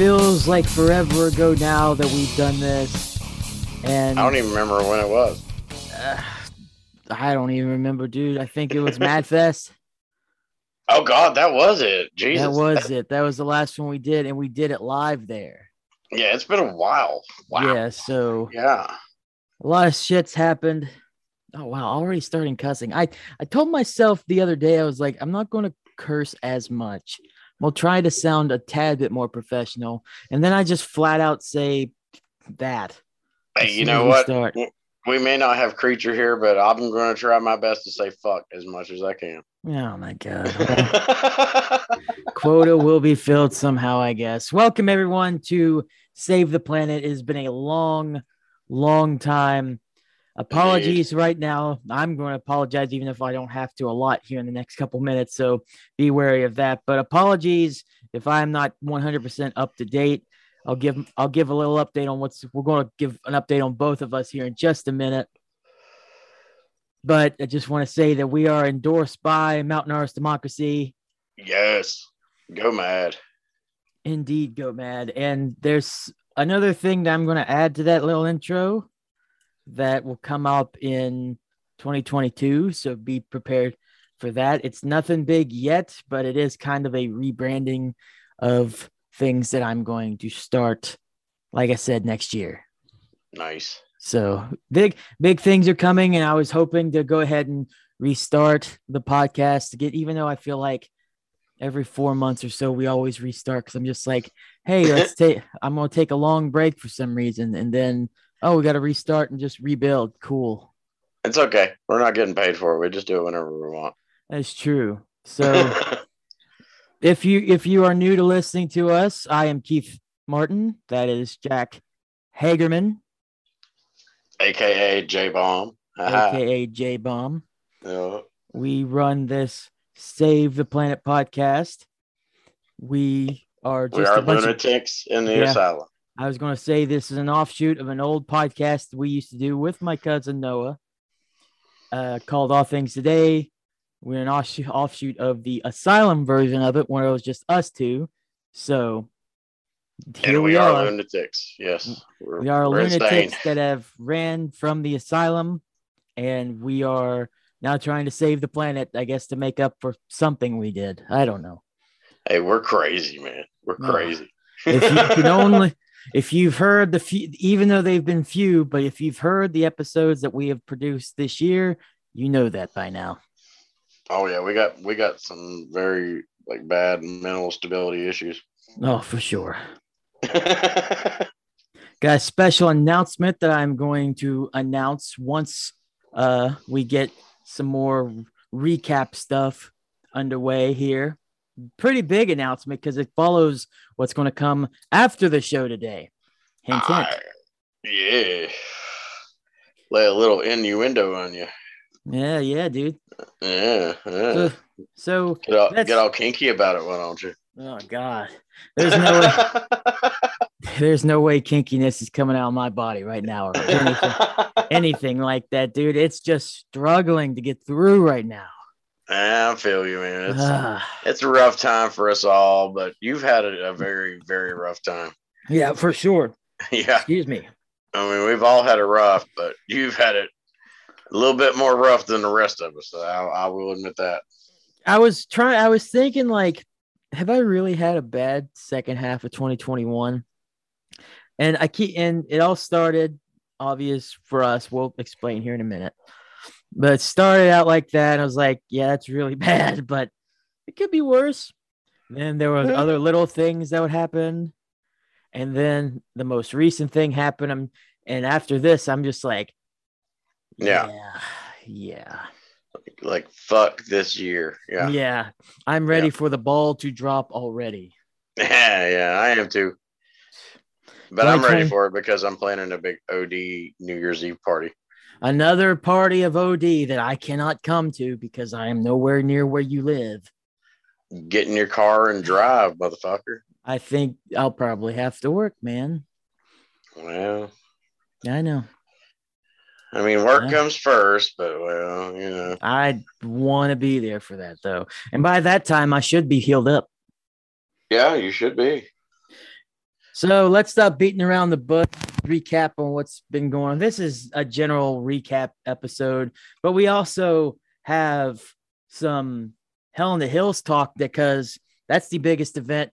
Feels like forever ago now that we've done this, and I don't even remember when it was. uh, I don't even remember, dude. I think it was Madfest. Oh God, that was it. Jesus, that was it. That was the last one we did, and we did it live there. Yeah, it's been a while. Wow. Yeah, so Yeah. a lot of shit's happened. Oh wow, already starting cussing. I I told myself the other day I was like, I'm not going to curse as much. We'll try to sound a tad bit more professional, and then I just flat out say that. Hey, you know what? start. We may not have creature here, but I'm going to try my best to say fuck as much as I can. Oh my god. Quota will be filled somehow, I guess. Welcome everyone to Save the Planet. It has been a long, long time. Apologies right now. I'm going to apologize even if I don't have to a lot here in the next couple minutes. So be wary of that. But apologies if I'm not 100% up to date. I'll give I'll give a little update on what's we're going to give an update on both of us here in just a minute. But I just want to say that we are endorsed by Mountain Arts Democracy. yes. Go mad. Indeed, go mad. And there's another thing that I'm going to add to that little intro that will come up in 2022. So be prepared for that. It's nothing big yet, but it is kind of a rebranding of things that I'm going to start, like I said, next year. Nice. So big, big things are coming, and I was hoping to go ahead and restart the podcast to get, even though I feel like every four months or so we always restart because I'm just like, hey, let's take. I'm gonna take a long break for some reason, and then oh, we got to restart and just rebuild. Cool, It's okay. We're not getting paid for it. We just do it whenever we want. that's true. So if you if you are new to listening to us, I am Keith Martin. That is Jack Hagerman, AKA J Bomb. aka J Bomb. Yeah. We run this Save the Planet podcast. We are We are a bunch of, lunatics in the Yeah. asylum. I was going to say this is an offshoot of an old podcast we used to do with my cousin Noah uh, called All Things Today. We're an offshoot, offshoot of the asylum version of it where it was just us two. So here and we, we, are. are. lunatics. Yes. We're, We are lunatics insane. that have ran from the asylum, and we are now trying to save the planet. I guess to make up for something we did. I don't know. Hey, we're crazy, man. We're No. crazy. If you can only, if you've heard the few, even though they've been few, but if you've heard the episodes that we have produced this year, you know that by now. Oh yeah, we got we got some very like bad mental stability issues. Oh, for sure. Got a special announcement that I'm going to announce once uh, we get some more recap stuff underway here. Pretty big announcement because it follows what's going to come after the show today. Hint, hint. I- yeah. Lay a little innuendo on you. Yeah, yeah, dude. Yeah. yeah. So, so Get all, get all kinky about it, why don't you? oh god, there's no way, there's no way kinkiness is coming out of my body right now or anything, anything like that, dude. It's just struggling to get through right now. I feel you, man. It's, Ah, it's a rough time for us all, but you've had a, a very, very rough time. yeah, for sure. yeah. Excuse me. I mean, we've all had it rough, but you've had it a little bit more rough than the rest of us. So I, I will admit that. I was trying. I was thinking, like, have I really had a bad second half of 2021? And I keep, and it all started obvious for us. We'll explain here in a minute. But it started out like that. I was like, yeah, that's really bad, but it could be worse. Then there was Yeah. other little things that would happen. And then the most recent thing happened. I'm, and after this, I'm just like, Yeah. yeah, yeah. Like, fuck this year. Yeah. Yeah, I'm ready for the ball to drop already. Yeah, yeah, I am too. But I'm ready for it because I'm planning a big OD New Year's Eve party. Another party of OD that I cannot come to because I am nowhere near where you live. Get in your car and drive, motherfucker. I think I'll probably have to work, man. Well, I know. I mean, work Yeah. comes first, but well, you know. I want to be there for that though. And by that time I should be healed up. Yeah, you should be. So let's stop beating around the bush. Recap on what's been going on. This is a general recap episode, but we also have some Hell in the Hills talk because that's the biggest event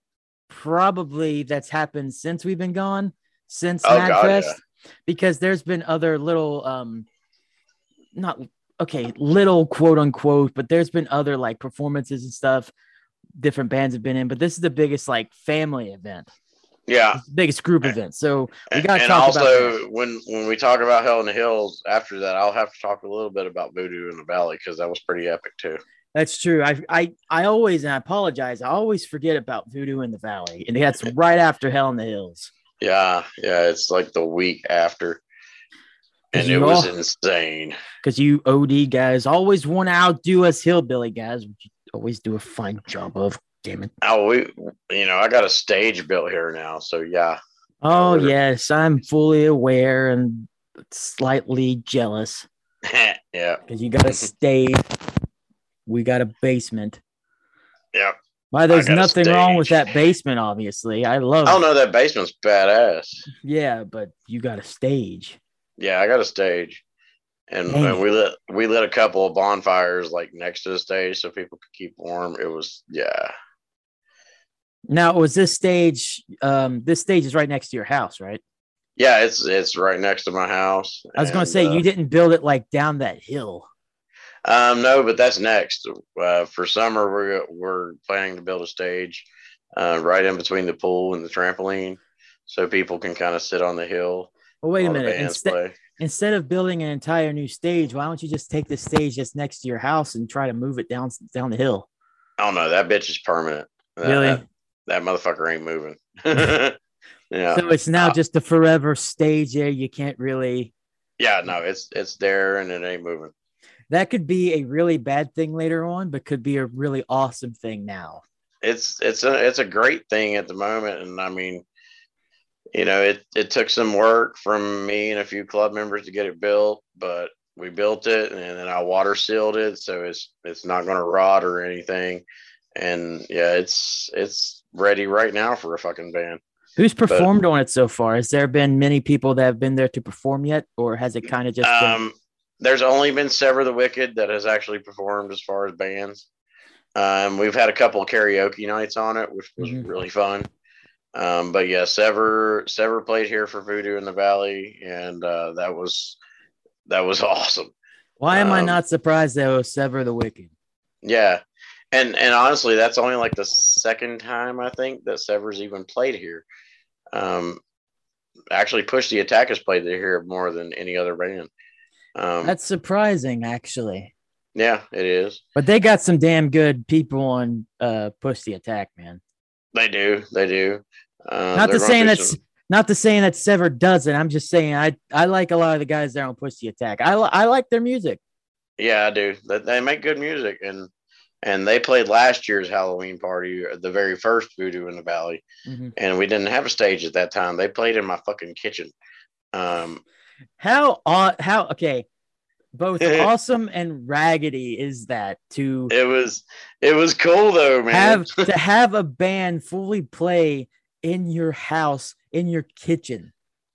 probably that's happened since we've been gone, since Oh, God, yeah. Because there's been other little um not okay, little quote unquote, but there's been other like performances and stuff different bands have been in, but this is the biggest like family event, Yeah. Biggest group event. So we got to talk also about that. when when we talk about Hell in the Hills, after that, I'll have to talk a little bit about Voodoo in the Valley because that was pretty epic too. That's true. I I I always and I apologize. I always forget about Voodoo in the Valley, and that's right after Hell in the Hills. Yeah, yeah, it's like the week after, and it was all- insane. Because you OD guys always want to outdo us hillbilly guys, which you always do a fine job of. Damn it. Oh, we, you know, I got a stage built here now, so yeah, Oh we're- yes, I'm fully aware and slightly jealous yeah, because you got a stage. We got a basement. yeah. Why there's nothing wrong with that basement, obviously. I love I don't know that basement's badass. Yeah, but you got a stage. Yeah, I got a stage, and we lit we lit a couple of bonfires like next to the stage so people could keep warm. It was yeah, Now, was this stage? Um, this stage is right next to your house, right? yeah. It's it's right next to my house. I was going to say uh, you didn't build it like down that hill. Um, no, but that's next. Uh, for summer, we're we're planning to build a stage uh, right in between the pool and the trampoline, so people can kind of sit on the hill. Well, wait a minute. Instead, instead of building an entire new stage, why don't you just take the stage that's next to your house and try to move it down down the hill? I don't know. That bitch is permanent. Really? That, that motherfucker ain't moving. yeah. So it's now Uh, just a forever stage there. You can't really. yeah. No, it's it's there and it ain't moving. That could be a really bad thing later on, but could be a really awesome thing now. It's it's a it's a great thing at the moment, and I mean, you know, it it took some work from me and a few club members to get it built, but we built it and then I water sealed it, so it's it's not going to rot or anything. And yeah, it's it's ready right now for a fucking band. Who's performed on it so far? Has there been many people that have been there to perform yet, or has it kind of just been? Um, there's only been Sever the Wicked that has actually performed as far as bands. Um, we've had a couple of karaoke nights on it, which was Mhm. really fun. Um, but yeah, Sever Sever played here for Voodoo in the Valley, and uh, that was that was awesome. Why am I um, not surprised that it was Sever the Wicked? Yeah, and and honestly, that's only like the second time I think that Sever's even played here. Um, actually, Push the Attack has played here more than any other band. Um, That's surprising, actually. yeah, it is. But they got some damn good people on uh Push the Attack, man. They do. They do. Uh, not to saying that's some- not to saying that Sever doesn't. I'm just saying I I like a lot of the guys there on Push the Attack. I I like their music. yeah, I do. They, they make good music, and and they played last year's Halloween party, uh, the very first Voodoo in the Valley, Mhm. and we didn't have a stage at that time. They played in my fucking kitchen. Um, How aw- how okay, both awesome and raggedy is that to it was it was cool though, man. have to have a band fully play in your house in your kitchen.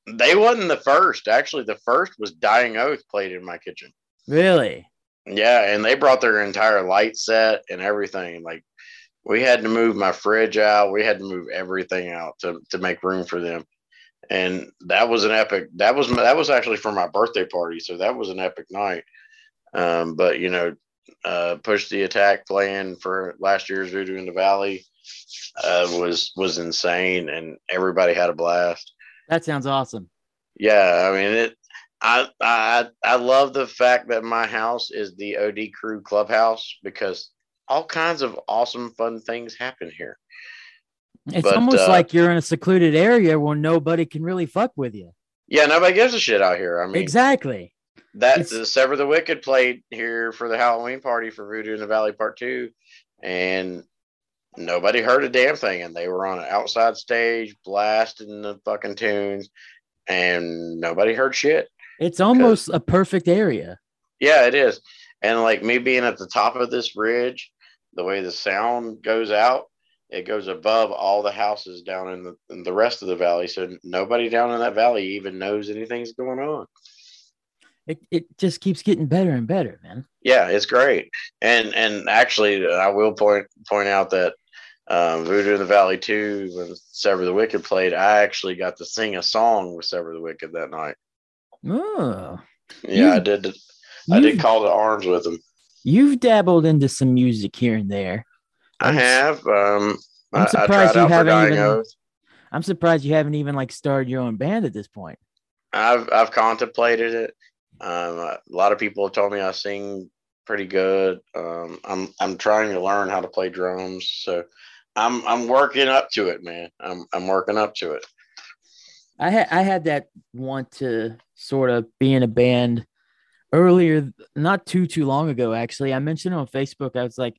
they wasn't the first. Actually, the first was Dying Oath played in my kitchen. Really? Yeah, and they brought their entire light set and everything. Like we had to move my fridge out. We had to move everything out to to make room for them. And that was an epic. That was that was actually for my birthday party, so that was an epic night. Um, but you know, uh, push the attack plan for last year's Voodoo in the Valley uh, was was insane, and everybody had a blast. That sounds awesome. Yeah, I mean it. I I I love the fact that my house is the OD Crew clubhouse because all kinds of awesome, fun things happen here. It's But, almost uh, like you're in a secluded area where nobody can really fuck with you. Yeah, nobody gives a shit out here. I mean, exactly. That's the Sever the Wicked played here for the Halloween party for Voodoo in the Valley Part Two, and nobody heard a damn thing. And they were on an outside stage blasting the fucking tunes, and nobody heard shit. It's almost a perfect area. Yeah, it is. And like me being at the top of this ridge, the way the sound goes out it goes above all the houses down in the in the rest of the valley. So nobody down in that valley even knows anything's going on. It, it just keeps getting better and better, man. Yeah, it's great. And and actually, I will point point out that um, Voodoo in the Valley 2, when Sever the Wicked played, I actually got to sing a song with Sever the Wicked that night. Oh, Yeah, You- I did. I did call to arms with them. You've dabbled into some music here and there. I I'm s- have. Um, I'm I, I surprised you haven't even- Oath. I'm surprised you haven't even like started your own band at this point. I've I've contemplated it. Um, a lot of people have told me I sing pretty good. Um, I'm I'm trying to learn how to play drums, so I'm I'm working up to it, man. I'm I'm working up to it. I had I had that want to sort of be in a band earlier, not too too long ago. Actually, I mentioned on Facebook. I was like,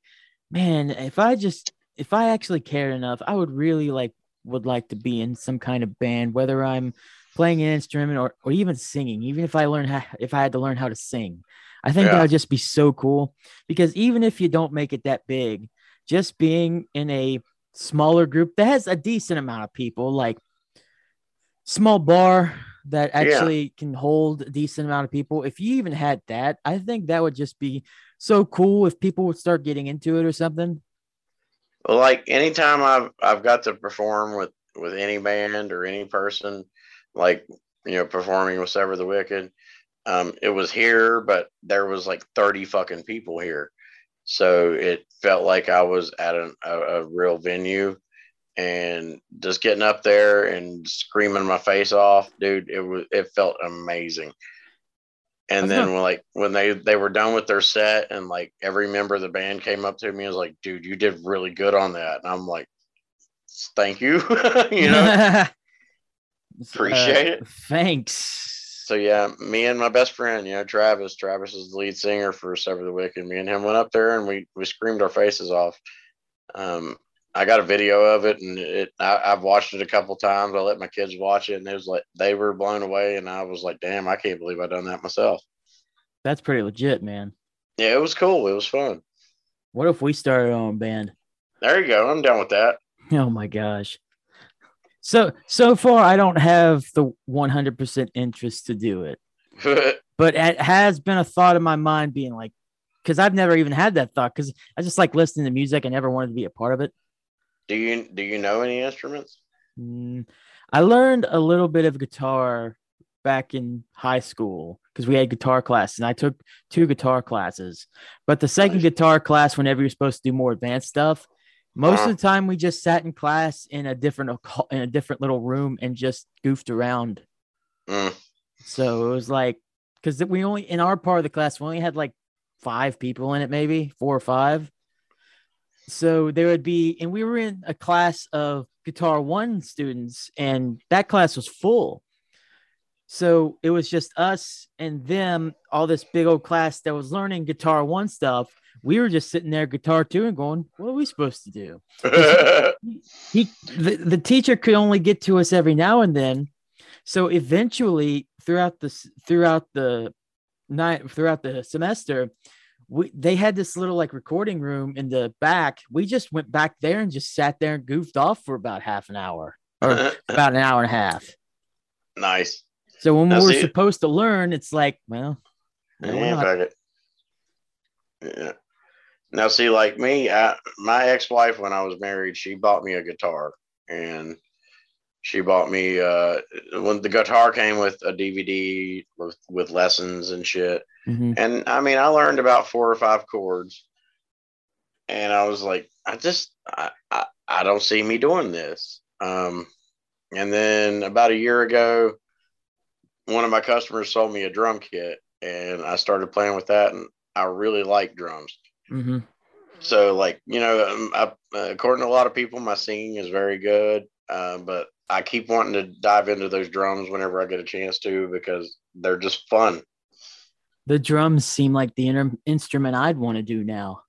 man, if I just if I actually cared enough, I would really like would like to be in some kind of band, whether I'm playing an instrument or or even singing. Even if I learn how if I had to learn how to sing, I think that would just be so cool. Because even if you don't make it that big, just being in a smaller group that has a decent amount of people, like small bar that actually can hold a decent amount of people. If you even had that, I think that would just be so cool if people would start getting into it or something. Well, like anytime I've I've got to perform with with any band or any person, like you know, performing with Sever the Wicked, um, it was here, but there was like thirty fucking people here, so it felt like I was at an, a, a real venue, and just getting up there and screaming my face off, dude. It was it felt amazing. And That's then when like when they they were done with their set and like every member of the band came up to me and was like, dude, you did really good on that. And I'm like, thank you. you know? Appreciate it. Uh, Thanks. So yeah, me and my best friend, you know, Travis. Travis is the lead singer for Sever the Wicked. Me and him went up there and we we screamed our faces off. Um, I got a video of it and it I, I've watched it a couple times. I let my kids watch it and it was like they were blown away and I was like, damn, I can't believe I done that myself. That's pretty legit, man. Yeah, it was cool. It was fun. What if we started our own band? There you go. I'm done with that. Oh my gosh. So so far I don't have the 100% interest to do it. But it has been a thought in my mind being like cuz I've never even had that thought cuz I just like listening to music I never wanted to be a part of it. Do you do you know any instruments? Mm, I learned a little bit of guitar back in high school because we had guitar class and I took two guitar classes. But the second Nice. guitar class, whenever you're supposed to do more advanced stuff, most Uh-huh. of the time we just sat in class in a different in a different little room and just goofed around. Mm. So it was like because we only in our part of the class we only had like five people in it, maybe four or five. So there would be, and we were in a class of guitar one students, and that class was full. So it was just us and them, all this big old class that was learning guitar one stuff. We were just sitting there, guitar two, and going, "What are we supposed to do?" he the, the teacher could only get to us every now and then so eventually throughout the throughout the night throughout the semester we they had this little like recording room in the back we just went back there and just sat there and goofed off for about half an hour or about an hour and a half nice. so when Now, we were see- supposed to learn it's like well Yeah. Yeah. Now, see, like me, I, my ex-wife, when I was married, she bought me a guitar, and she bought me uh, when the guitar came with a DVD with, with lessons and shit. Mhm. And I mean, I learned about four or five chords, and I was like, I just, I, I, I don't see me doing this. Um, and then about a year ago, one of my customers sold me a drum kit, and I started playing with that, and I really like drums. Mm-hmm. So, like, you know, um, I, according to a lot of people, my singing is very good, uh, but I keep wanting to dive into those drums whenever I get a chance to because they're just fun. the drums seem like the inter- instrument i'd want to do now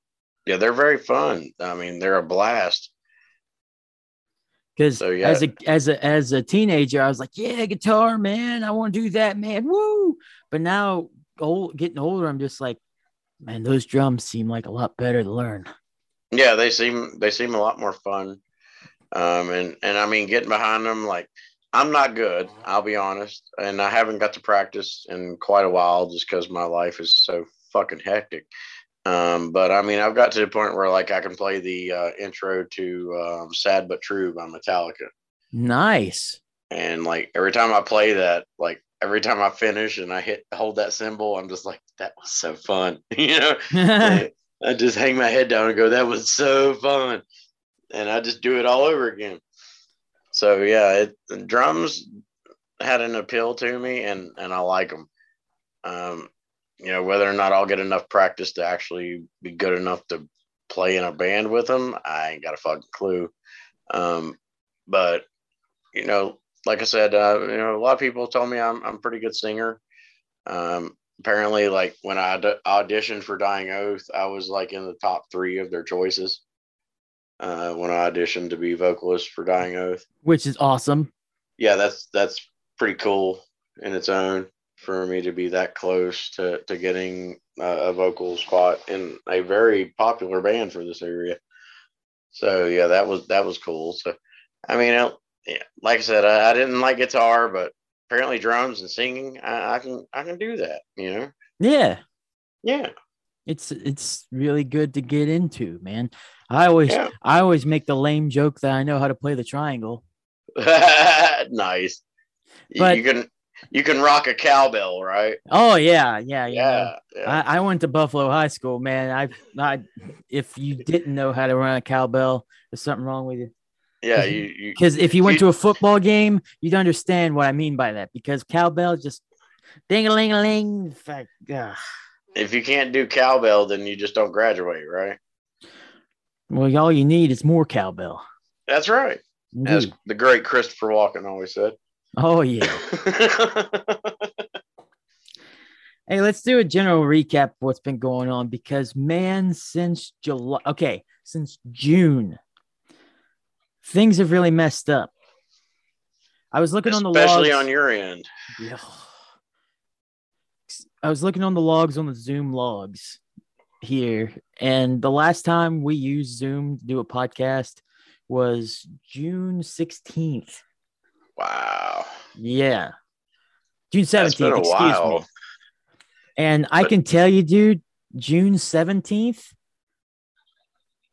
Yeah, they're very fun. I mean, they're a blast. Because So, yeah. as a as a as a teenager, I was like, yeah, guitar, man, I want to do that, man, woo. But now, old getting older, I'm just like, man, those drums seem like a lot better to learn. Yeah, they seem they seem a lot more fun. Um, and and I mean, getting behind them, like I'm not good. I'll be honest, and I haven't got to practice in quite a while just because my life is so fucking hectic. Um, but I mean, I've got to the point where like I can play the uh, intro to um, "Sad but True" by Metallica. Nice. And like every time I play that, like every time I finish and I hit hold that cymbal, I'm just like, that was so fun. you know, I just hang my head down and go, that was so fun. And I just do it all over again. So yeah, it, drums had an appeal to me and, and I like them. Um, you know, whether or not I'll get enough practice to actually be good enough to play in a band with them, I ain't got a fucking clue. Um, but you know, like I said, uh, you know, a lot of people told me I'm I'm a pretty good singer. Um, apparently, like when I auditioned for Dying Oath, I was like in the top three of their choices uh, when I auditioned to be vocalist for Dying Oath, which is awesome. Yeah, that's that's pretty cool in its own for me to be that close to to getting a vocal spot in a very popular band for this area. So yeah, that was that was cool. So I mean, yeah, like I said, I, I, didn't like guitar, but apparently drums and singing, I, I can I can do that. You know. Yeah. Yeah. It's it's really good to get into, man. I always yeah. I always make the lame joke that I know how to play the triangle. nice. But, you can you can rock a cowbell, right? Oh yeah, yeah, yeah. yeah. I, I, went to Buffalo High School, man. I, I, if you didn't know how to run a cowbell, there's something wrong with you. Yeah, you because if you went to a football game, you'd understand what I mean by that. Because cowbell just ding a ling a ling. If you can't do cowbell, then you just don't graduate, right? Well, all you need is more cowbell. That's right. Indeed. As the great Christopher Walken always said. Oh yeah. hey, let's do a general recap of what's been going on because man, since July, okay, since June, things have really messed up. I was looking Especially on the. Especially on your end. Yeah. I was looking on the logs on the Zoom logs here, and the last time we used Zoom to do a podcast was June 16th. Wow. Yeah. June 17th, excuse while. me. And but- I can tell you, dude, June 17th,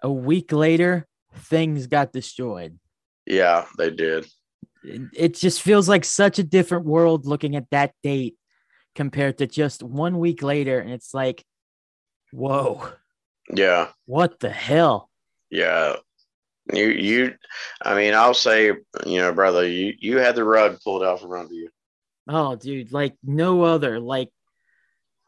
a week later, things got destroyed. Yeah, they did. It just feels like such a different world looking at that date compared to just one week later. And it's like, whoa. Yeah. What the hell? Yeah. You, you, I mean, I'll say, you know, brother, you, you had the rug pulled out from under you. Oh, dude, like no other. Like,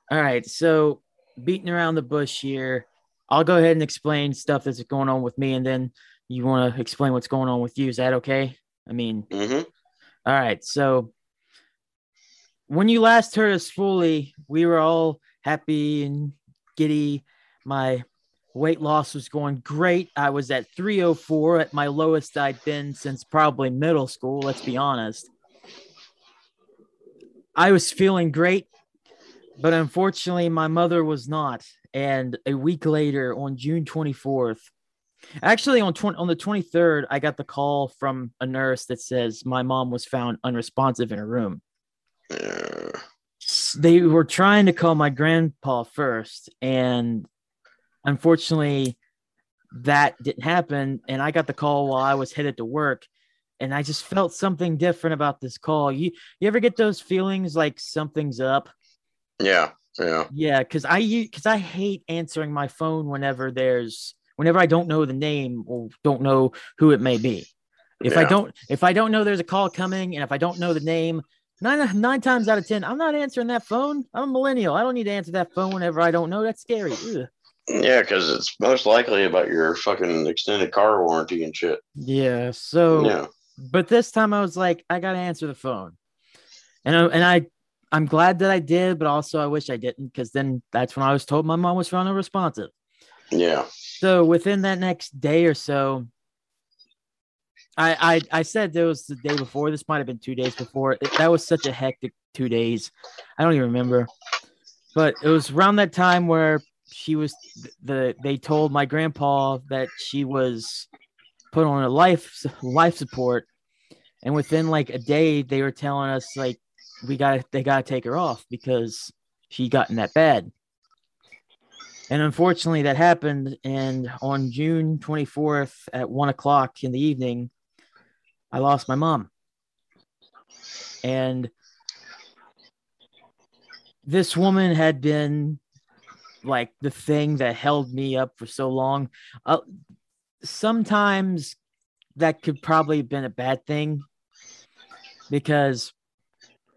all right. So, beating around the bush here, I'll go ahead and explain stuff that's going on with me, and then you want to explain what's going on with you. Is that okay? I mean, mm-hmm. all right. So, when you last heard us fully, we were all happy and giddy. My weight loss was going great. I was at 304 at my lowest I'd been since probably middle school, let's be honest. I was feeling great, but unfortunately, my mother was not. And a week later, on June 24th, actually on 20, on the 23rd, I got the call from a nurse that says my mom was found unresponsive in her room. They were trying to call my grandpa first, and unfortunately, that didn't happen. And I got the call while I was headed to work, and I just felt something different about this call. You you ever get those feelings like something's up? Yeah, yeah, yeah. Because I because I hate answering my phone whenever there's whenever I don't know the name or don't know who it may be. If yeah. I don't if I don't know there's a call coming, and if I don't know the name, nine nine times out of ten, I'm not answering that phone. I'm a millennial. I don't need to answer that phone whenever I don't know. That's scary. Ugh. Yeah, because it's most likely about your fucking extended car warranty and shit. Yeah. So yeah but this time I was like, I gotta answer the phone, and I, and I I'm glad that I did, but also I wish I didn't because then that's when I was told my mom was unresponsive. Yeah. So within that next day or so, I I I said there was the day before. This might have been two days before. It, that was such a hectic two days. I don't even remember, but it was around that time where she was the they told my grandpa that she was put on a life life support, and within like a day, they were telling us like we got they got to take her off because she gotten that bad. And unfortunately, that happened. And on June 24th at one o'clock in the evening, I lost my mom. And this woman had been like the thing that held me up for so long. Uh, sometimes that could probably have been a bad thing because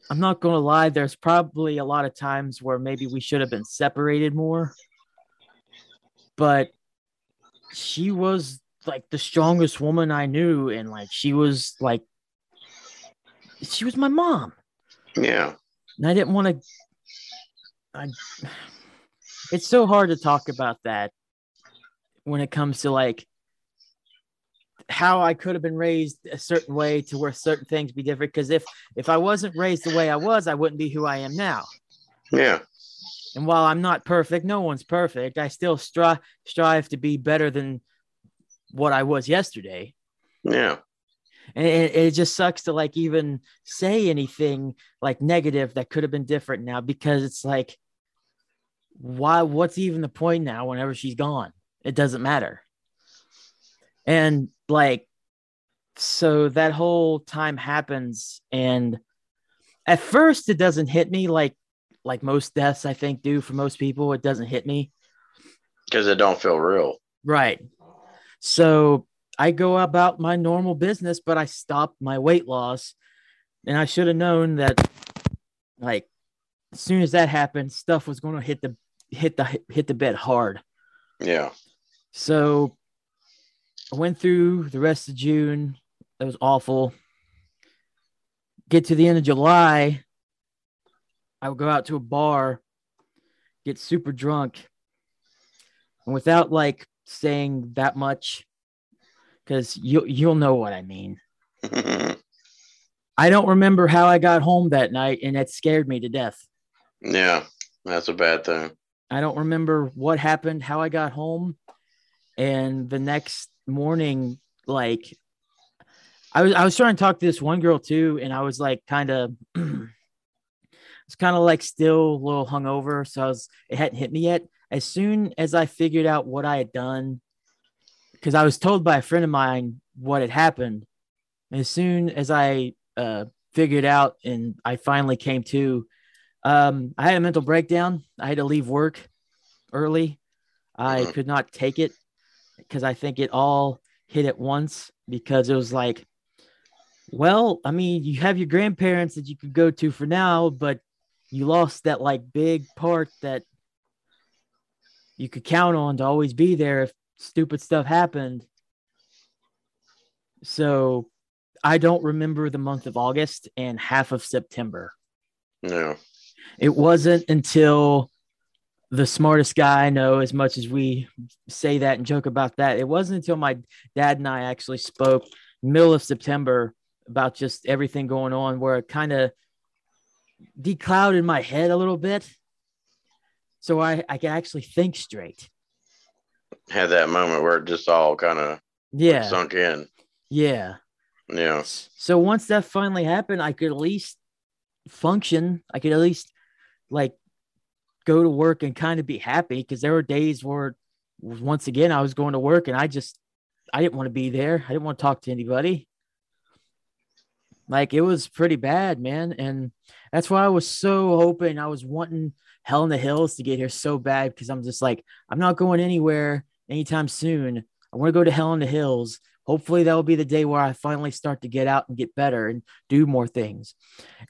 I'm not going to lie, there's probably a lot of times where maybe we should have been separated more. But she was like the strongest woman I knew. And like she was like, she was my mom. Yeah. And I didn't want to. I, it's so hard to talk about that when it comes to like how I could have been raised a certain way to where certain things be different. Because if if I wasn't raised the way I was, I wouldn't be who I am now. Yeah. And while I'm not perfect, no one's perfect. I still strive strive to be better than what I was yesterday. Yeah. And it, it just sucks to like even say anything like negative that could have been different now because it's like, why? What's even the point now? Whenever she's gone, it doesn't matter. And like, so that whole time happens, and at first it doesn't hit me like like most deaths I think do for most people. It doesn't hit me because it don't feel real. Right. So I go about my normal business, but I stopped my weight loss, and I should have known that, like, as soon as that happened, stuff was going to hit the hit the hit the bed hard. Yeah. So I went through the rest of June. That was awful. Get to the end of July. I would go out to a bar, get super drunk, and without like saying that much, because you you'll know what I mean. I don't remember how I got home that night, and it scared me to death. Yeah, that's a bad thing. I don't remember what happened, how I got home, and the next morning, like I was I was trying to talk to this one girl too, and I was like kind of it's kind of like still a little hungover, so I was it hadn't hit me yet. As soon as I figured out what I had done, because I was told by a friend of mine what had happened, as soon as I uh, figured out and I finally came to, um, I had a mental breakdown. I had to leave work early. I Mhm. could not take it because I think it all hit at once because it was like, well, I mean, you have your grandparents that you could go to for now, but you lost that like big part that you could count on to always be there if stupid stuff happened. So I don't remember the month of August and half of September. No. It wasn't until the smartest guy I know, as much as we say that and joke about that, it wasn't until my dad and I actually spoke middle of September about just everything going on where it kind of declouded my head a little bit. So I, I could actually think straight. Had that moment where it just all kind of Yeah. sunk in. Yeah. Yeah. So once that finally happened, I could at least function. I could at least like go to work and kind of be happy because there were days where once again I was going to work and I just I didn't want to be there. I didn't want to talk to anybody. Like it was pretty bad, man. And that's why I was so hoping I was wanting Hell in the Hills to get here so bad because I'm just like, I'm not going anywhere anytime soon. I want to go to Hell in the Hills. Hopefully that will be the day where I finally start to get out and get better and do more things.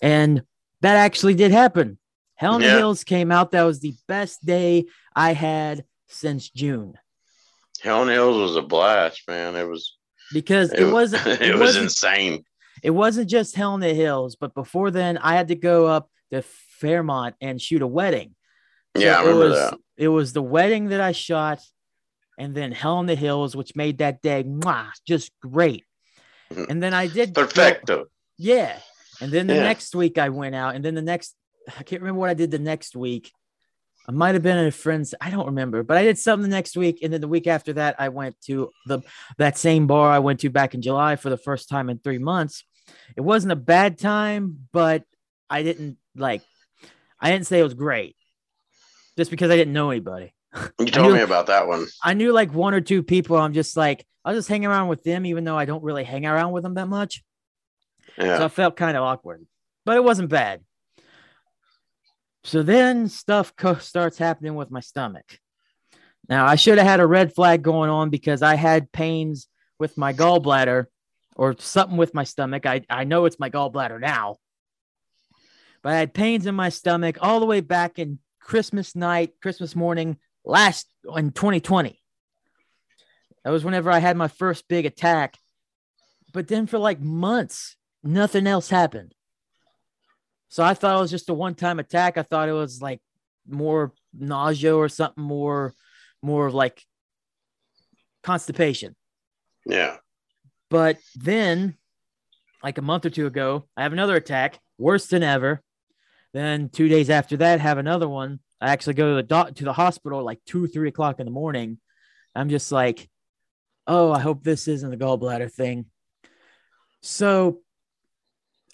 And that actually did happen. Hell in the Hills came out. That was the best day I had since June Hell in the Hills was a blast, man. It was. because it, wasn't It, it, was insane. It wasn't just Hell in the Hills, but before then I had to go up to Fairmont and shoot a wedding. Yeah, I it remember was that. it was the wedding that I shot, and then Hell in the Hills, which made that day mwah, just great. Mhm. And then I did go- Perfecto. yeah. And then the Yeah. next week I went out, and then the next I can't remember what I did the next week. I might have been at a friend's. I don't remember, but I did something the next week, and then the week after that, I went to the that same bar I went to back in July for the first time in three months. It wasn't a bad time, but I didn't like. I didn't say it was great, just because I didn't know anybody. You told me about that one. I knew like one or two people. I'm just like I was just hanging around with them, even though I don't really hang around with them that much. Yeah. So I felt kind of awkward, but it wasn't bad. So then stuff co- starts happening with my stomach. Now, I should have had a red flag going on because I had pains with my gallbladder or something with my stomach. I, I know it's my gallbladder now, but I had pains in my stomach all the way back in Christmas night, Christmas morning last in 2020. That was whenever I had my first big attack. But then for like months, nothing else happened. So I thought it was just a one-time attack. I thought it was like more nausea or something more more like constipation. Yeah. But then like a month or two ago, I have another attack, worse than ever. Then two days after that, have another one. I actually go to the doc to the hospital like two, three o'clock in the morning. I'm just like, oh, I hope this isn't the gallbladder thing. So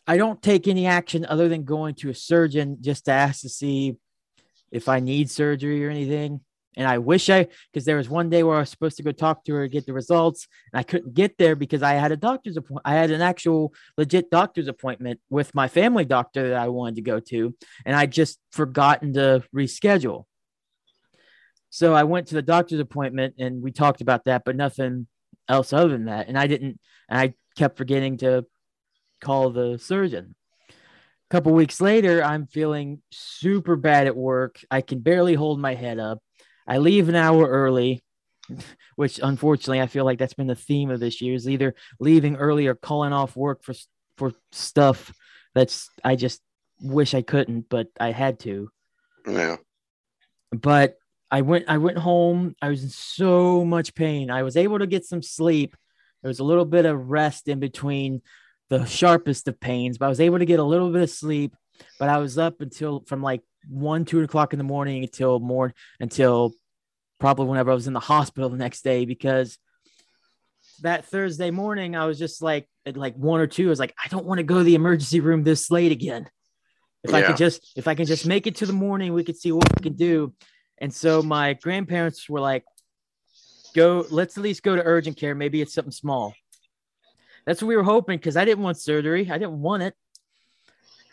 I don't take any action other than going to a surgeon just to ask to see if I need surgery or anything. And I wish I, because there was one day where I was supposed to go talk to her get the results, and I couldn't get there because I had a doctor's appointment. I had an actual legit doctor's appointment with my family doctor that I wanted to go to, and I just forgotten to reschedule. So I went to the doctor's appointment and we talked about that, but nothing else other than that. And I didn't, and I kept forgetting to call the surgeon. A couple weeks later, I'm feeling super bad at work. I can barely hold my head up. I leave an hour early, which unfortunately I feel like that's been the theme of this year is either leaving early or calling off work for for stuff that's I just wish I couldn't, but I had to. Yeah. But I went I went home. I was in so much pain. I was able to get some sleep. There was a little bit of rest in between the sharpest of pains, but I was able to get a little bit of sleep. But I was up until from like one, two o'clock in the morning until more until probably whenever I was in the hospital the next day because that Thursday morning I was just like at like one or two. I was like, I don't want to go to the emergency room this late again. If I Yeah. could just if I can just make it to the morning, we could see what we can do. And so my grandparents were like, go, let's at least go to urgent care. Maybe it's something small. That's what we were hoping because I didn't want surgery. I didn't want it.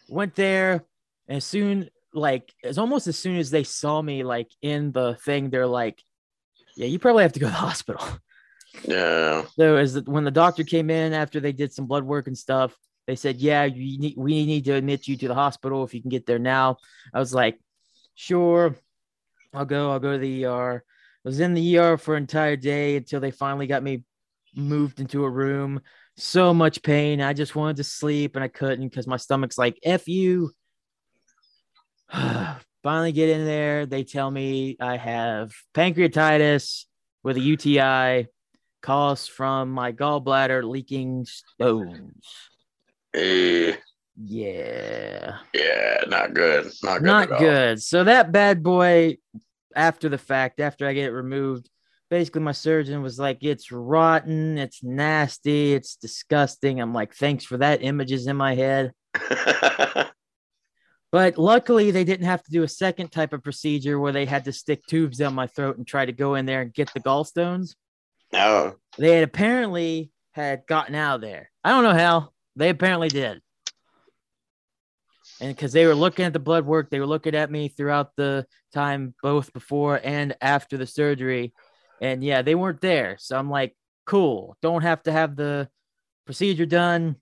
Went there, and as soon like as almost as soon as they saw me like in the thing, they're like, Yeah, you probably have to go to the hospital. Yeah. So as the, when the doctor came in after they did some blood work and stuff, they said, "Yeah, you need, we need to admit you to the hospital if you can get there now." I was like, "Sure, I'll go. I'll go to the ER." I was in the ER for an entire day until they finally got me moved into a room. So much pain. I just wanted to sleep and I couldn't because my stomach's like, "F you." finally get in there. They tell me I have pancreatitis with a UTI caused from my gallbladder leaking stones. Eh, Yeah. yeah. Not good. Not good. Not good. So that bad boy, after the fact, after I get it removed, basically my surgeon was like, it's rotten, it's nasty, it's disgusting. I'm like, thanks for that. Images in my head. But luckily, they didn't have to do a second type of procedure where they had to stick tubes down my throat and try to go in there and get the gallstones. no. They had apparently had gotten out of there. I don't know how. They apparently did. And because they were looking at the blood work, they were looking at me throughout the time, both before and after the surgery. And yeah, they weren't there. So I'm like, cool. Don't have to have the procedure done.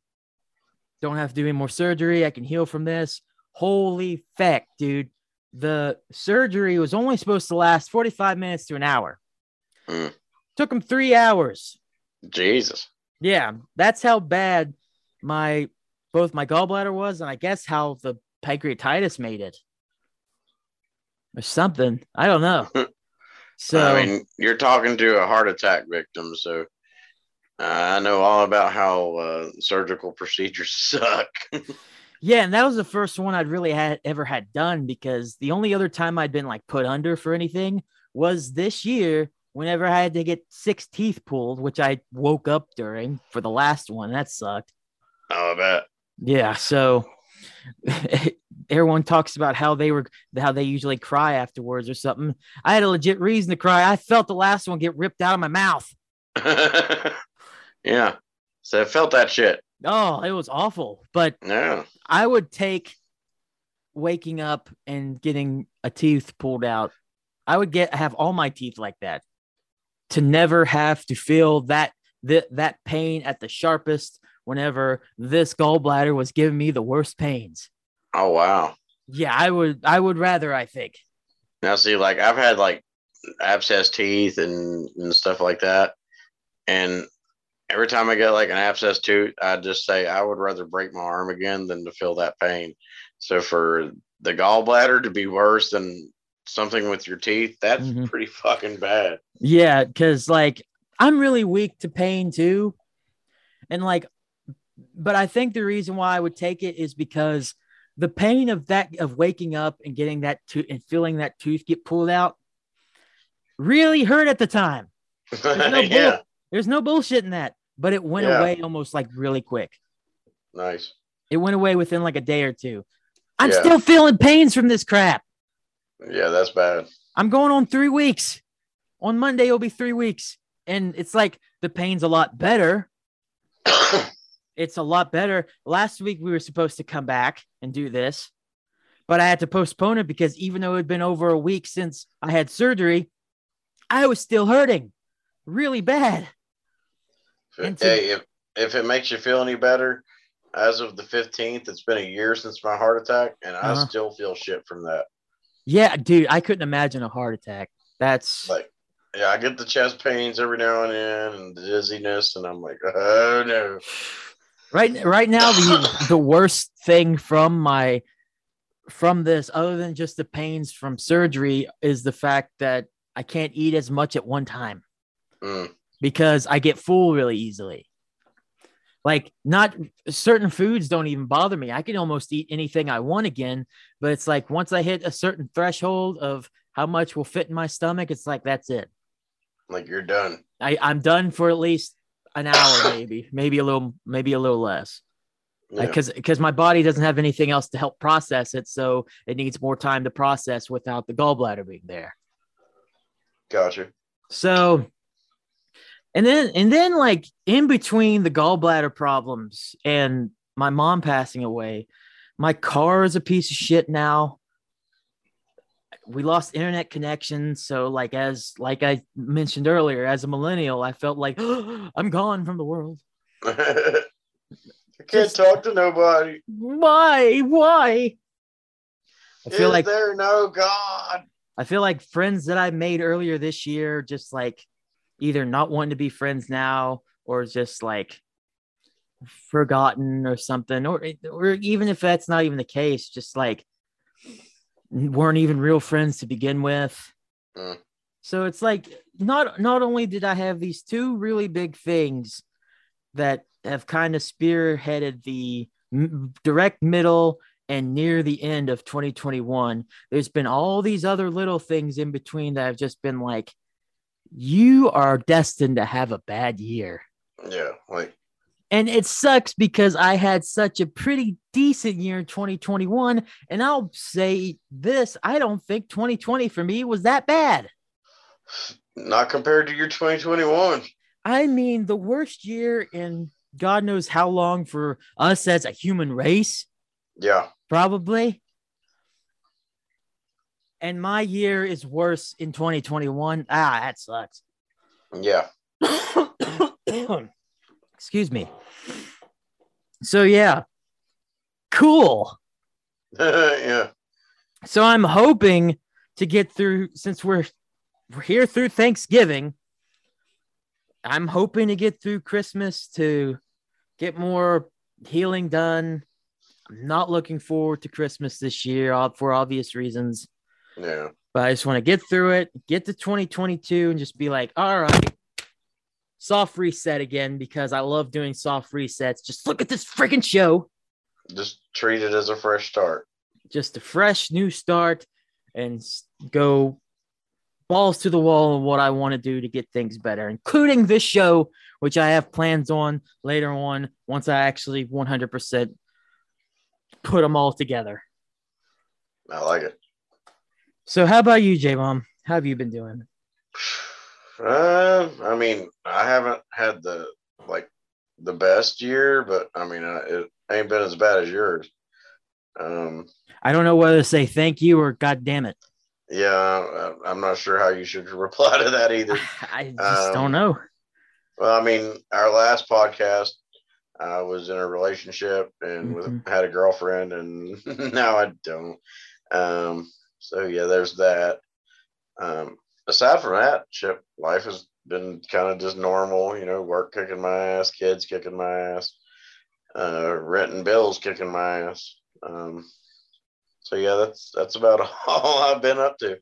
Don't have to do any more surgery. I can heal from this. Holy feck, dude. The surgery was only supposed to last 45 minutes to an hour. Mm. Took them three hours. Jesus. Yeah, that's how bad my both my gallbladder was, and I guess how the pancreatitis made it, or something. I don't know. So I mean, you're talking to a heart attack victim, so uh, I know all about how uh, surgical procedures suck. Yeah, and that was the first one I'd really had ever had done because the only other time I'd been like put under for anything was this year whenever I had to get six teeth pulled, which I woke up during for the last one. That sucked. Oh, I bet. Yeah, so everyone talks about how they were how they usually cry afterwards or something. I had a legit reason to cry. I felt the last one get ripped out of my mouth. yeah. So I felt that shit. Oh, it was awful. But Yeah. I would take waking up and getting a tooth pulled out. I would get have all my teeth like that to never have to feel that that that pain at the sharpest whenever this gallbladder was giving me the worst pains. Oh wow. Yeah, I would I would rather I think. Now see, like I've had like abscess teeth and, and stuff like that. And every time I get like an abscess tooth, I just say I would rather break my arm again than to feel that pain. So for the gallbladder to be worse than something with your teeth, that's Mhm. pretty fucking bad. Yeah, because like I'm really weak to pain too. And like, but I think the reason why I would take it is because the pain of that of waking up and getting that tooth and feeling that tooth get pulled out really hurt at the time. no yeah. bull- There's no bullshit in that, but it went Yeah. away almost like really quick. Nice. It went away within like a day or two. I'm Yeah. still feeling pains from this crap. Yeah, that's bad. I'm going on three weeks. On Monday, it'll be three weeks. And it's like the pain's a lot better. It's a lot better. Last week, we were supposed to come back and do this, but I had to postpone it because even though it had been over a week since I had surgery, I was still hurting really bad. And to- hey, if if it makes you feel any better, as of the fifteenth, it's been a year since my heart attack, and I Uh-huh. still feel shit from that. Yeah, dude, I couldn't imagine a heart attack. That's Like, yeah, I get the chest pains every now and then, and the dizziness, and I'm like, oh no. right right now the the worst thing from my from this other than just the pains from surgery is the fact that I can't eat as much at one time Mm, because I get full really easily. Like not certain foods don't even bother me. I can almost eat anything I want again, but it's like once I hit a certain threshold of how much will fit in my stomach, it's like that's it. like you're done. I, I'm done for at least an hour, maybe, maybe a little, maybe a little less Yeah. because because my body doesn't have anything else to help process it, so it needs more time to process without the gallbladder being there. Gotcha. So, and then and then like in between the gallbladder problems and my mom passing away, my car is a piece of shit now. We lost internet connection, so like as like I mentioned earlier, as a millennial, I felt like I'm gone from the world. I can't Just- talk to nobody. Why? Why? I feel Is like there no God? I feel like friends that I made earlier this year just like either not wanting to be friends now or just like forgotten or something or or even if that's not even the case just like weren't even real friends to begin with. Mm. So it's like not not only did I have these two really big things that have kind of spearheaded the m- direct middle and near the end of 2021 there's been all these other little things in between that have just been like you are destined to have a bad year Yeah, like and it sucks because i had such a pretty decent year in 2021 and i'll say this i don't think 2020 for me was that bad not compared to your 2021. i mean the worst year in god knows how long for us as a human race Yeah, probably. And my year is worse in 2021. Ah, that sucks. yeah. Excuse me. So, yeah, cool. yeah. So, I'm hoping to get through since we're, we're here through Thanksgiving. I'm hoping to get through Christmas to get more healing done. I'm not looking forward to Christmas this year for obvious reasons. Yeah. but I just want to get through it, get to 2022, and just be like, all right, soft reset again because I love doing soft resets. Just look at this freaking show. just treat it as a fresh start. Just a fresh new start and go balls to the wall of what I want to do to get things better, including this show, which I have plans on later on once I actually 100% put them all together. I like it. So, how about you, J Bomb? How have you been doing? Uh, I mean, I haven't had the like the best year, but I mean, uh, it ain't been as bad as yours. Um, I don't know whether to say thank you or God damn it. Yeah, I'm not sure how you should reply to that either. I just um, don't know. Well, I mean, our last podcast, I was in a relationship and mm-hmm. with, had a girlfriend, and now I don't. Um, so yeah, there's that. Um, aside from that, ship life has been kind of just normal. You know, work kicking my ass, kids kicking my ass, uh, renting bills kicking my ass. Um, so yeah, that's that's about all I've been up to.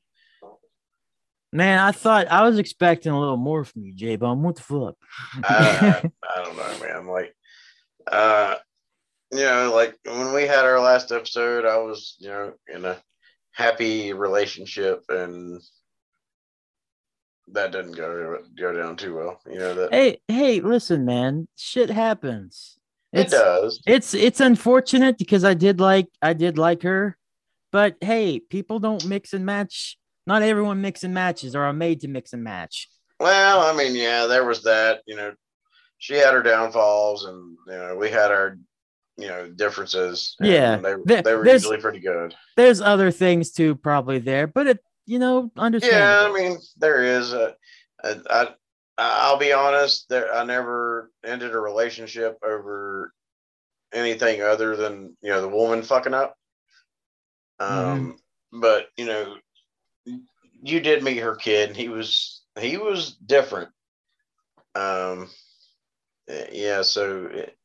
Man, I thought I was expecting a little more from you, J Bum. What the fuck? I, I, don't know, man. Like, uh, you know, like when we had our last episode, I was, you know, in a happy relationship, and that didn't go go down too well. You know that. Hey, hey, listen, man. Shit happens. It's, it does. It's it's unfortunate because I did like I did like her, but hey, people don't mix and match. Not everyone mix and matches or are made to mix and match. Well, I mean, yeah, there was that. You know, she had her downfalls, and you know, we had our you know differences. Yeah, they, there, they were usually pretty good. There's other things too, probably there, but it you know understand. Yeah, I mean, there is. A, a, I I'll be honest. There, I never ended a relationship over anything other than you know the woman fucking up. Um, mm-hmm. but you know, you did meet her kid, and he was he was different. Um, yeah, so it,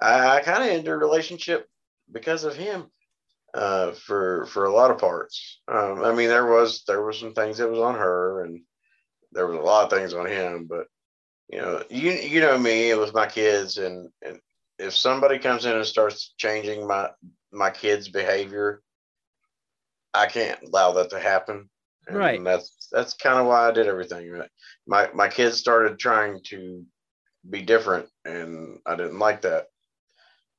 I, I kind of ended a relationship because of him. Uh, for for a lot of parts. Um, I mean, there was there was some things that was on her, and there was a lot of things on him. But you know, you you know me with my kids, and and if somebody comes in and starts changing my my kids' behavior, I can't allow that to happen. And right. That's that's kind of why I did everything. Right. My my kids started trying to be different, and I didn't like that.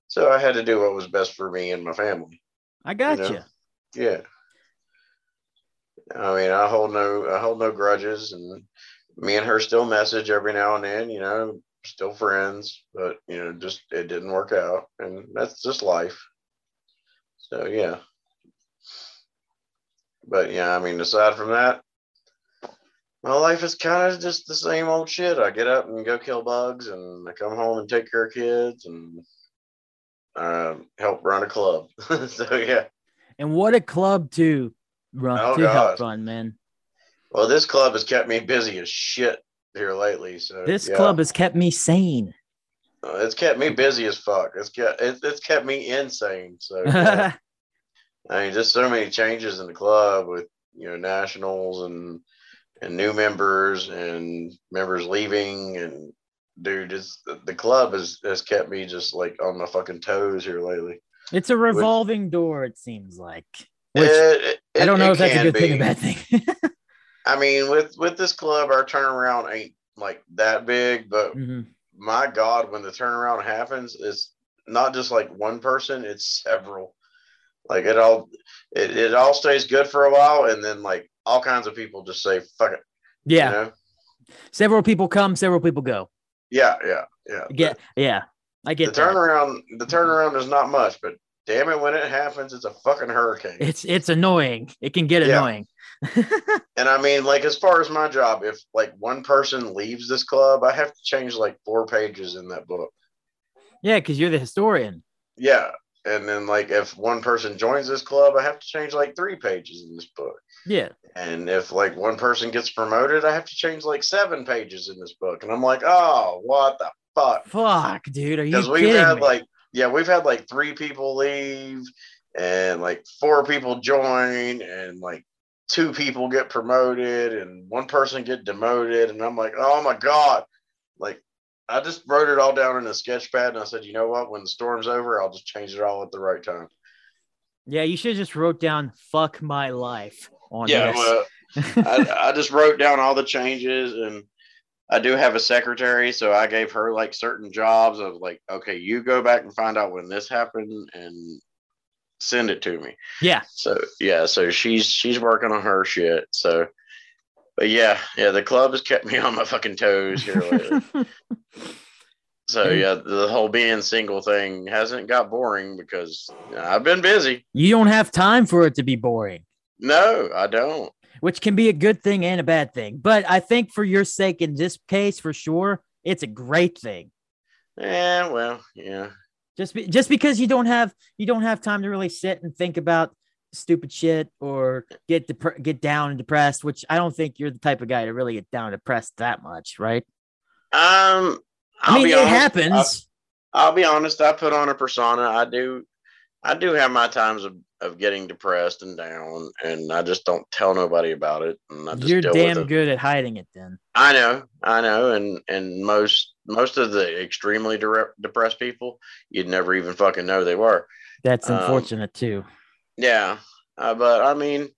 So I had to do what was best for me and my family. I got you. Know? Yeah. I mean, I hold no I hold no grudges, and me and her still message every now and then. You know, still friends, but you know, just it didn't work out, and that's just life. So yeah. But yeah, I mean, aside from that, my life is kind of just the same old shit. I get up and go kill bugs, and I come home and take care of kids, and uh, help run a club. so yeah. And what a club to run oh, to God. help run, man. Well, this club has kept me busy as shit here lately. So this yeah. club has kept me sane. Uh, it's kept me busy as fuck. It's kept it, it's kept me insane. So yeah. I mean, just so many changes in the club with you know nationals and and new members and members leaving and dude, it's the club has has kept me just like on my fucking toes here lately. It's a revolving which, door. It seems like. Which it, it, I don't know if that's a good be. thing or a bad thing. I mean, with with this club, our turnaround ain't like that big, but mm-hmm. my God, when the turnaround happens, it's not just like one person; it's several. Like it all, it, it all stays good for a while, and then like all kinds of people just say "fuck it." Yeah. You know? Several people come, several people go. Yeah, yeah, yeah. Yeah, yeah. I get the turnaround. The turnaround is not much, but damn it, when it happens, it's a fucking hurricane. It's it's annoying. It can get yeah. annoying. and I mean, like as far as my job, if like one person leaves this club, I have to change like four pages in that book. Yeah, because you're the historian. Yeah. And then like if one person joins this club, I have to change like three pages in this book. Yeah. And if like one person gets promoted, I have to change like seven pages in this book. And I'm like, oh, what the fuck? Fuck, dude. Are you Because we've had me? like yeah, we've had like three people leave and like four people join and like two people get promoted and one person get demoted and i'm like oh my god like I just wrote it all down in a sketch pad, and I said, you know what? When the storm's over, I'll just change it all at the right time. Yeah, you should have just wrote down "fuck my life" on Yeah, well, I, I just wrote down all the changes, and I do have a secretary, so I gave her like certain jobs of like, okay, you go back and find out when this happened and send it to me. yeah, So yeah, so she's she's working on her shit. So, but yeah, yeah, the club has kept me on my fucking toes here lately. So yeah, the whole being single thing hasn't got boring because I've been busy. you don't have time for it to be boring. No, I don't. which can be a good thing and a bad thing. But I think for your sake in this case, for sure, it's a great thing. Yeah, well, yeah. Just be, just because you don't have you don't have time to really sit and think about stupid shit or get dep- get down and depressed, which I don't think you're the type of guy to really get down and depressed that much, right? Um, I I'll mean, be it honest, happens. I'll be honest. I put on a persona. I do, I do have my times of, of getting depressed and down, and I just don't tell nobody about it. And I just you're damn good at hiding it then. I know, I know, and and most most of the extremely dire- depressed people, you'd never even fucking know they were. That's Um, unfortunate too. Yeah, uh, but I mean,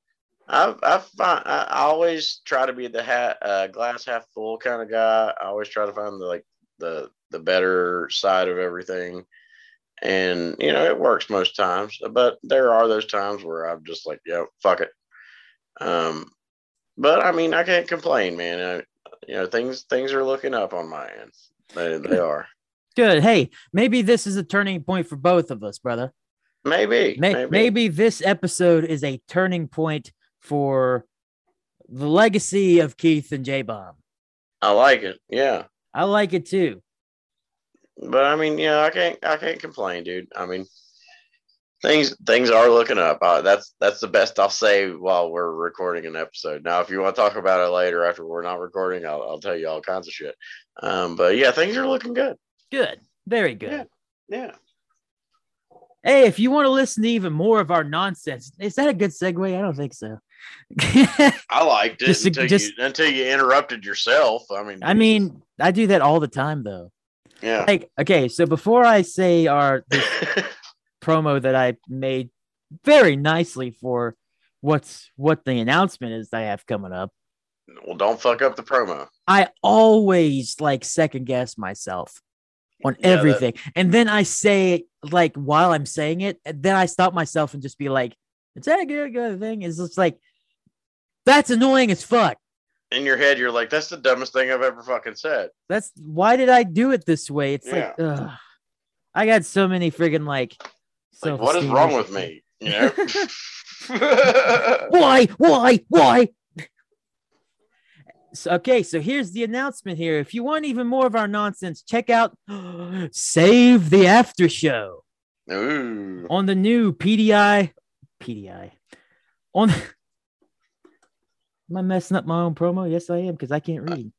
I I find I I always try to be the hat uh, glass half full kind of guy. I always try to find the like the the better side of everything, and you know it works most times. But there are those times where I'm just like, yeah, fuck it. Um, but I mean, I can't complain, man. I, you know, things things are looking up on my end. They they are. Good. Hey, maybe this is a turning point for both of us, brother. Maybe, May- maybe. maybe this episode is a turning point for the legacy of Keith and J Bomb. I like it. Yeah. I like it too. But I mean, yeah, I can't, I can't complain, dude. I mean, things, things are looking up. Uh, that's, that's the best I'll say while we're recording an episode. Now, if you want to talk about it later after we're not recording, I'll, I'll tell you all kinds of shit. Um, but yeah, things are looking good. Good. Very good. Yeah. Yeah. Hey, if you want to listen to even more of our nonsense, is that a good segue? I don't think so. I liked it Just until just- you, until you interrupted yourself. I mean, I mean, I do that all the time though. Yeah. Like, okay, so before I say our this promo that I made very nicely for what's what the announcement is that I have coming up, well, don't fuck up the promo. I always like second guess myself on Yeah, that- everything. and then I say like while I'm saying it, and then I stop myself and just be like, is that a good, good thing? It's just like that's annoying as fuck. In your head, you're like, that's the dumbest thing I've ever fucking said. That's why did I do it this way? It's like ugh. I got so many friggin' like Like, what is wrong with me? You know? why why why so, okay so here's the announcement here if you want even more of our nonsense check out save the after show Ooh. on the new PDY PDY on am i messing up my own promo yes i am because i can't read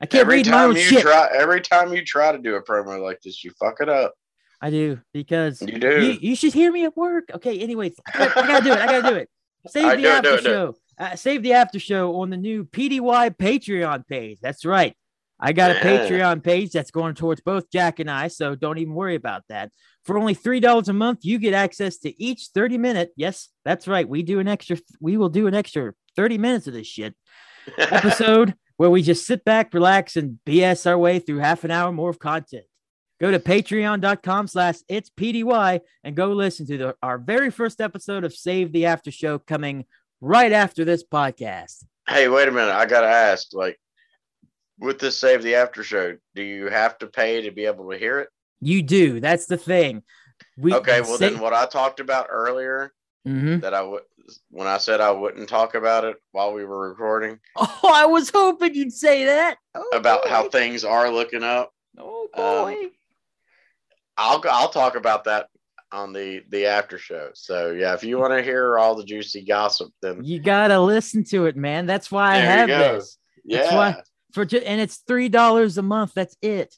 i can't every read my time own you shit try every time you try to do a promo like this you fuck it up i do because you do You, you should hear me at work. Okay, anyways, I gotta, I gotta do it. I gotta do it. Save the do after do it, do it. show. Uh, save the after show on the new PDY Patreon page. That's right. I got a Yeah. Patreon page that's going towards both Jack and I, so don't even worry about that. For only three dollars a month, you get access to each thirty minute. Yes, that's right. We do an extra. We will do an extra thirty minutes of this shit episode where we just sit back, relax, and BS our way through half an hour more of content. Go to patreon.com slash it's PDY and go listen to the, our very first episode of Save the After Show coming right after this podcast. hey wait a minute i gotta ask like with this save the after show do you have to pay to be able to hear it You do. That's the thing. We okay well say- then what i talked about earlier Mhm. that i would when i said i wouldn't talk about it while we were recording Oh, I was hoping you'd say that. Oh, about how things are looking up Oh um, boy. i'll i'll talk about that on the the after show so yeah if you want to hear all the juicy gossip then you gotta listen to it, man. That's why I There have this. yeah That's why for and it's three dollars a month. That's it.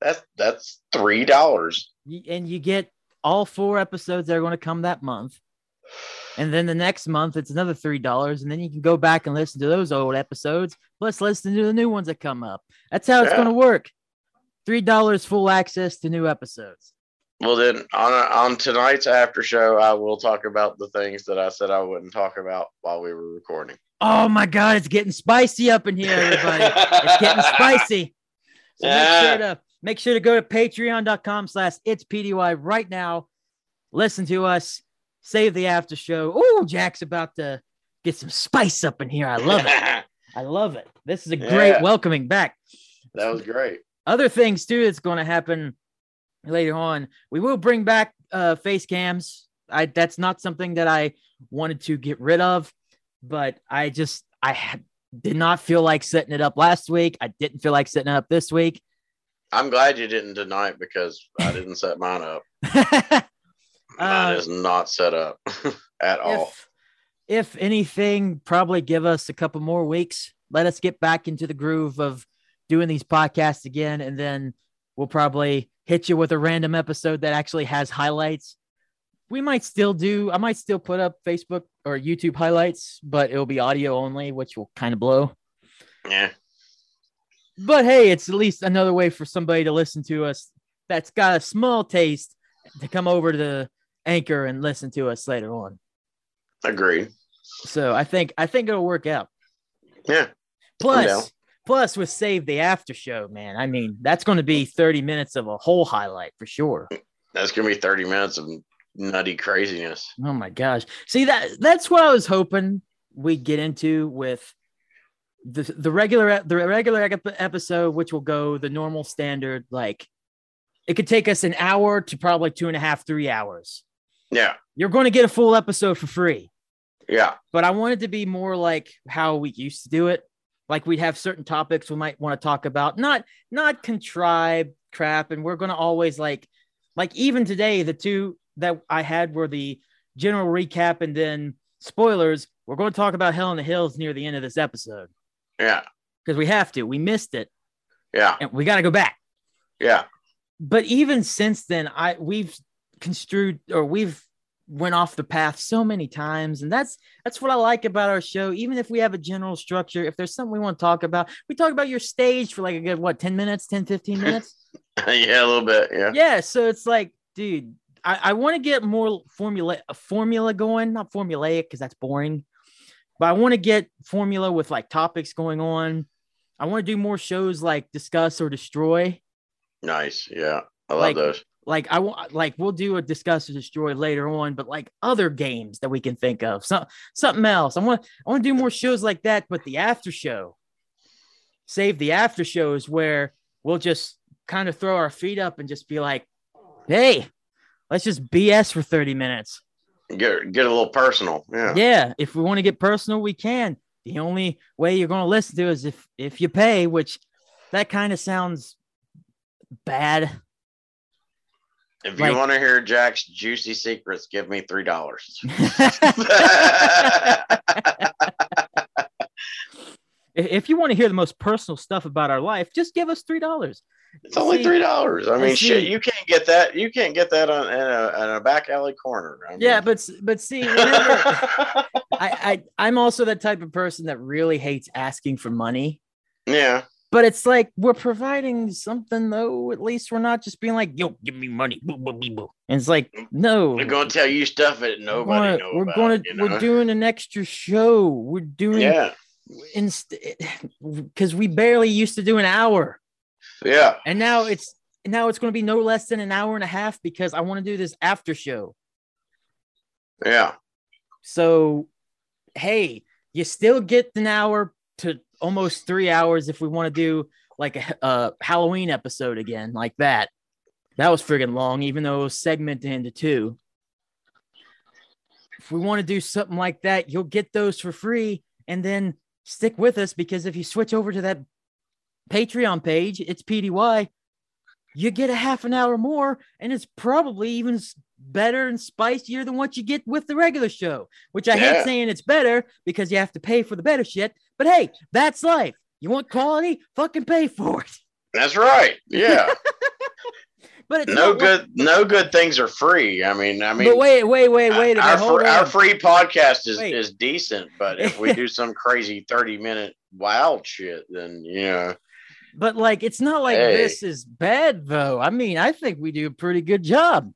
That's that's three dollars and you get all four episodes that are going to come that month. And then the next month, it's another three dollars, and then you can go back and listen to those old episodes, plus listen to the new ones that come up. That's how it's Yeah. going to work. three dollars full access to new episodes. Well, then on on tonight's after show, I will talk about the things that I said I wouldn't talk about while we were recording. Oh my god, it's getting spicy up in here, everybody. it's getting spicy. So make sure to make sure to go to patreon.com slash it's PDY right now. Listen to us, save the after show. Oh, Jack's about to get some spice up in here. I love it. I love it. This is a great Yeah. welcoming back. that was great. Other things too that's going to happen later on. We will bring back uh face cams. I that's not something that I wanted to get rid of, but I just I had, did not feel like setting it up last week. I didn't feel like setting it up this week. I'm glad you didn't tonight because I didn't set mine up. Mine Uh, is not set up at all. if, if anything, probably give us a couple more weeks. Let us get back into the groove of doing these podcasts again, and then we'll probably hit you with a random episode that actually has highlights. We might still do, I might still put up Facebook or YouTube highlights, but it'll be audio only, which will kind of blow. Yeah. But hey, it's at least another way for somebody to listen to us that's got a small taste to come over to the anchor and listen to us later on. Agree. So I think I think it'll work out. Yeah. Plus, plus with save the after show, man. I mean, that's going to be 30 minutes of a whole highlight for sure. That's gonna be 30 minutes of nutty craziness. Oh my gosh. See that that's what I was hoping we'd get into with the the regular the regular episode, which will go the normal standard. Like it could take us an hour to probably two and a half, three hours. Yeah. You're going to get a full episode for free. Yeah. but I wanted to be more like how we used to do it. Like we'd have certain topics we might want to talk about, not not contrived crap. And we're gonna always like, like even today, the two that I had were the general recap and then spoilers. We're going to talk about Hell in the Hills near the end of this episode Yeah. because we have to. We missed it, Yeah. and we got to go back. Yeah. But even since then, I we've construed or we've went off the path so many times and that's that's what i like about our show even if we have a general structure if there's something we want to talk about we talk about your stage for like a good what 10 minutes 10 15 minutes yeah. A little bit. Yeah. yeah so it's like dude i, I want to get more formula a formula going not formulaic because that's boring but i want to get formula with like topics going on i want to do more shows like discuss or destroy Nice. Yeah. I love Like- those. like I want like we'll do a discuss or destroy later on, but like other games that we can think of, some something else. I want I want to do more shows like that, but the after show, save the after shows where we'll just kind of throw our feet up and just be like, hey, let's just BS for 30 minutes. Get get a little personal. Yeah. Yeah, if we want to get personal, we can. The only way you're going to listen to is if if you pay, which that kind of sounds bad. If Like- you want to hear Jack's juicy secrets, give me three dollars. If- If you want to hear the most personal stuff about our life, just give us three dollars. It's only See- three dollars. I mean, see- shit, you can't get that. You can't get that on in a, in a back alley corner. I mean, Yeah, but but see, I, I I'm also that type of person that really hates asking for money. yeah, But it's like we're providing something though. At least we're not just being like, "Yo, give me money." Boo, boo, boo. And it's like, no, we're gonna tell you stuff that we're nobody gonna, knows. we're about, gonna you know? we're doing an extra show. We're doing Yeah, because eh, we barely used to do an hour. Yeah, and now it's now it's going to be no less than an hour and a half because I want to do this after show. yeah, So, hey, you still get an hour to almost three hours if we want to do like a, a Halloween episode again, like that. That was friggin' long, even though it was segmented into two. If we want to do something like that, you'll get those for free and then stick with us because if you switch over to that Patreon page, it's PDY, you get a half an hour more and it's probably even better and spicier than what you get with the regular show, which I hate saying it's better because you have to pay for the better shit. But hey, that's life. You want quality? Fucking pay for it. that's right. Yeah, But it's no good, no good things are free. I mean, I mean, but wait, wait, wait, wait our, fr- our free podcast is Wait. is decent, but if we do some crazy thirty minute wild shit, then you know, But like, it's not like Hey. this is bad though. I mean, I think we do a pretty good job.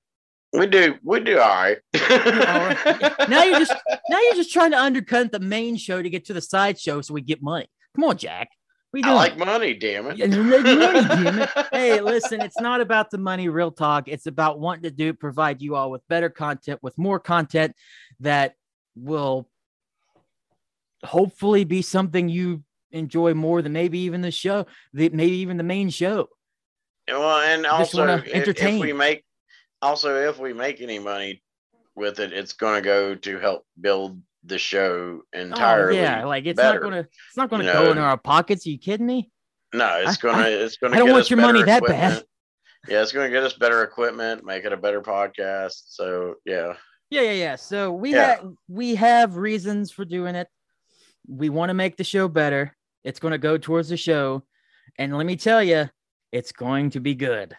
We do we do all right. right. Now you're just now you're just trying to undercut the main show to get to the side show so we get money. Come on, Jack. We are you I doing? like money, damn it. Yeah, you make money, damn it. Hey, listen, it's not about the money, real talk. It's about wanting to do provide you all with better content, with more content that will hopefully be something you enjoy more than maybe even the show, the, maybe even the main show. Well, and also if, if we make also if we make any money with it, it's going to go to help build the show oh, entirely. Oh, yeah, like it's better. not gonna it's not gonna you go know. in our pockets. Are you kidding me? No, it's gonna it's gonna. I don't want your money that bad. Yeah, it's gonna get us better equipment, make it a better podcast. So yeah, Yeah, yeah, yeah. So we Yeah. have we have reasons for doing it. We want to make the show better. It's going to go towards the show, and let me tell you, it's going to be good.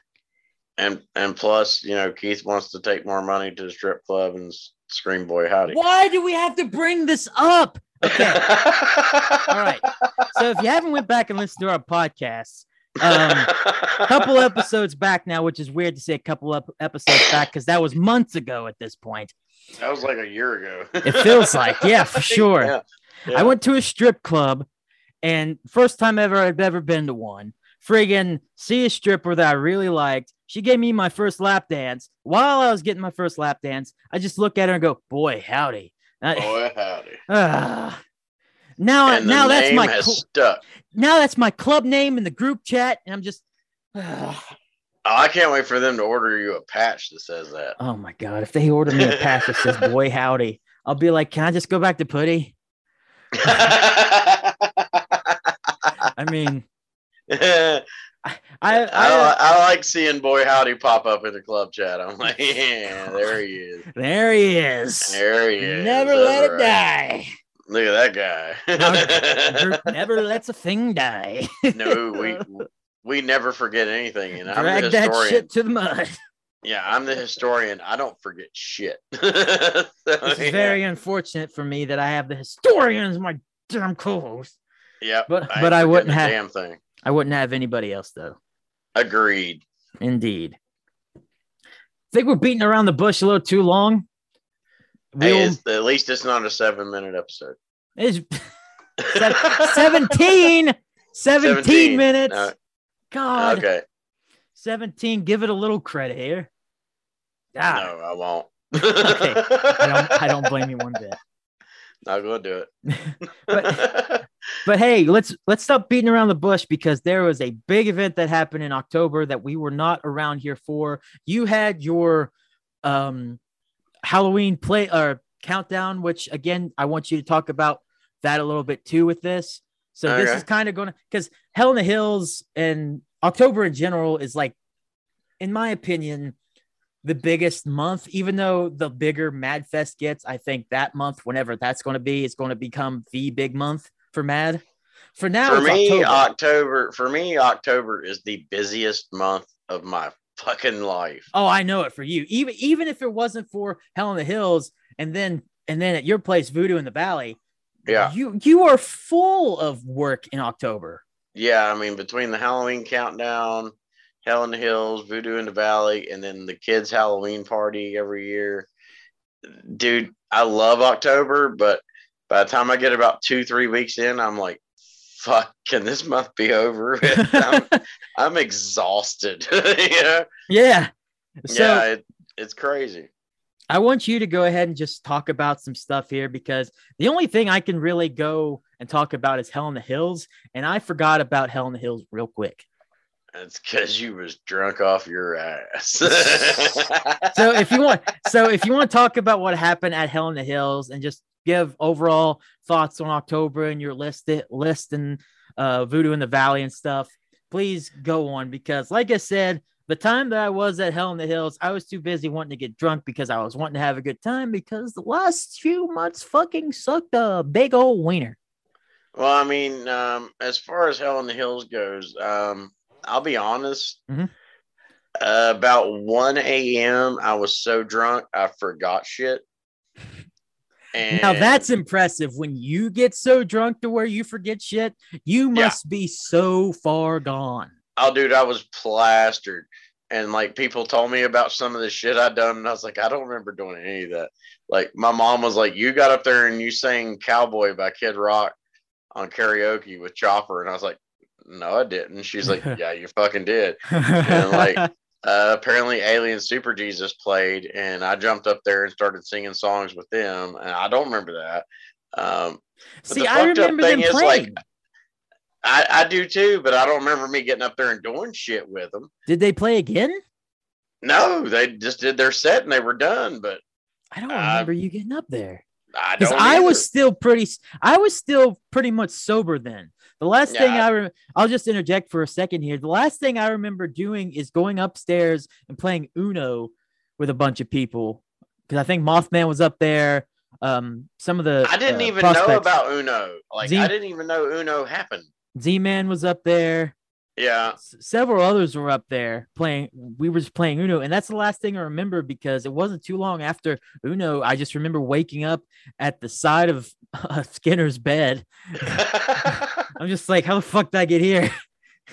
and and plus, you know, Keith wants to take more money to the strip club and scream "Boy Howdy." Why do we have to bring this up? Okay. All right. So if you haven't went back and listened to our podcasts, um, a couple episodes back now, which is weird to say a couple ep- episodes back because that was months ago at this point. That was like a year ago. It feels like, yeah, for sure. Yeah. I went to a strip club, and first time ever I've ever been to one. Friggin' see a stripper that I really liked. She gave me my first lap dance. While I was getting my first lap dance, I just look at her and go, "Boy, howdy." Boy Howdy. ah. now, now that's my cl- stuck. now that's my club name in the group chat, and I'm just. ah. Oh, I can't wait for them to order you a patch that says that. oh my god! If they order me a patch that says "Boy, howdy," I'll be like, "Can I just go back to putty?" I mean, I, I, I, I, like seeing Boy Howdy pop up in the club chat. I'm like, yeah, there he is. there he is. There he is. Never That's let it die. Look at that guy. never lets a thing die. no, we we never forget anything, and I'm Drag the that historian. shit to the mud. Yeah, I'm the historian. I don't forget shit. So, is yeah. very unfortunate for me that I have the historian as my damn co-host. Yep, but- ain't but I wouldn't have- damn thing. I wouldn't have anybody else though. Agreed. Indeed. think we're beating around the bush a little too long. Hey, We'll, it's, at least it's not a seven minute episode. it's se- 17, 17, 17. minutes. No. God, Okay. 17. Give it a little credit here. God, No, I won't. Okay. I don't. I don't blame you one bit. Not gonna do it. But- But hey, let's let's stop beating around the bush because there was a big event that happened in October that we were not around here for. You had your um Halloween play or countdown, which again I want you to talk about that a little bit too with this. So this is kind of going to because Hell in the Hills and October in general is like, in my opinion, the biggest month. Even though the bigger Mad Fest gets, I think that month, whenever that's going to be, is going to become the big month for Mad. For now, for me, October. October. For me, October is the busiest month of my fucking life. Oh, I know it for you. Even even if it wasn't for Hell in the Hills, and then and then at your place, Voodoo in the Valley, Yeah. you you are full of work in October. Yeah, I mean, between the Halloween countdown, Hell in the Hills, Voodoo in the Valley, and then the kids' Halloween party every year. Dude, I love October, but by the time I get about two, three weeks in, I'm like, fuck, can this month be over? I'm, I'm exhausted. you know? yeah. So yeah, it, it's crazy. I want you to go ahead and just talk about some stuff here because the only thing I can really go and talk about is Hell in the Hills, and I forgot about Hell in the Hills real quick. It's because you was drunk off your ass. So if you want, so if you want to talk about what happened at Hell in the Hills and just give overall thoughts on October and your list list and uh, Voodoo in the Valley and stuff, please go on because, like I said, the time that I was at Hell in the Hills, I was too busy wanting to get drunk because I was wanting to have a good time because the last few months fucking sucked a big old wiener. Well, I mean, um, as far as Hell in the Hills goes, um, I'll be honest. Mhm. Uh, about 1 a.m., I was so drunk, I forgot shit. And Now that's impressive. When you get so drunk to where you forget shit, you Yeah. must be so far gone. oh, dude, I was plastered. And like people told me about some of the shit I'd done, and I was like, I don't remember doing any of that. Like my mom was like, You got up there and you sang Cowboy by Kid Rock on karaoke with Chopper. And I was like, No, I didn't. She's like, Yeah, you fucking did. And like uh, apparently Alien Super Jesus played, and I jumped up there and started singing songs with them, and I don't remember that. Um, See, the I remember them is, like, playing. I, I do too, but I don't remember me getting up there and doing shit with them. Did they play again? No, they just did their set and they were done. But I don't Uh, remember you getting up there. I don't. I was still pretty, I was still pretty much sober then. The last thing I, re- I'll just interject for a second here. The last thing I remember doing is going upstairs and playing Uno with a bunch of people because I think Mothman was up there. Um, some of the I didn't uh, even know about Uno. Like Z- I didn't even know Uno happened. Z-Man was up there. Yeah, S- several others were up there playing. We were just playing Uno, and that's the last thing I remember because it wasn't too long after Uno. I just remember waking up at the side of uh, Skinner's bed. I'm just like, how the fuck did I get here?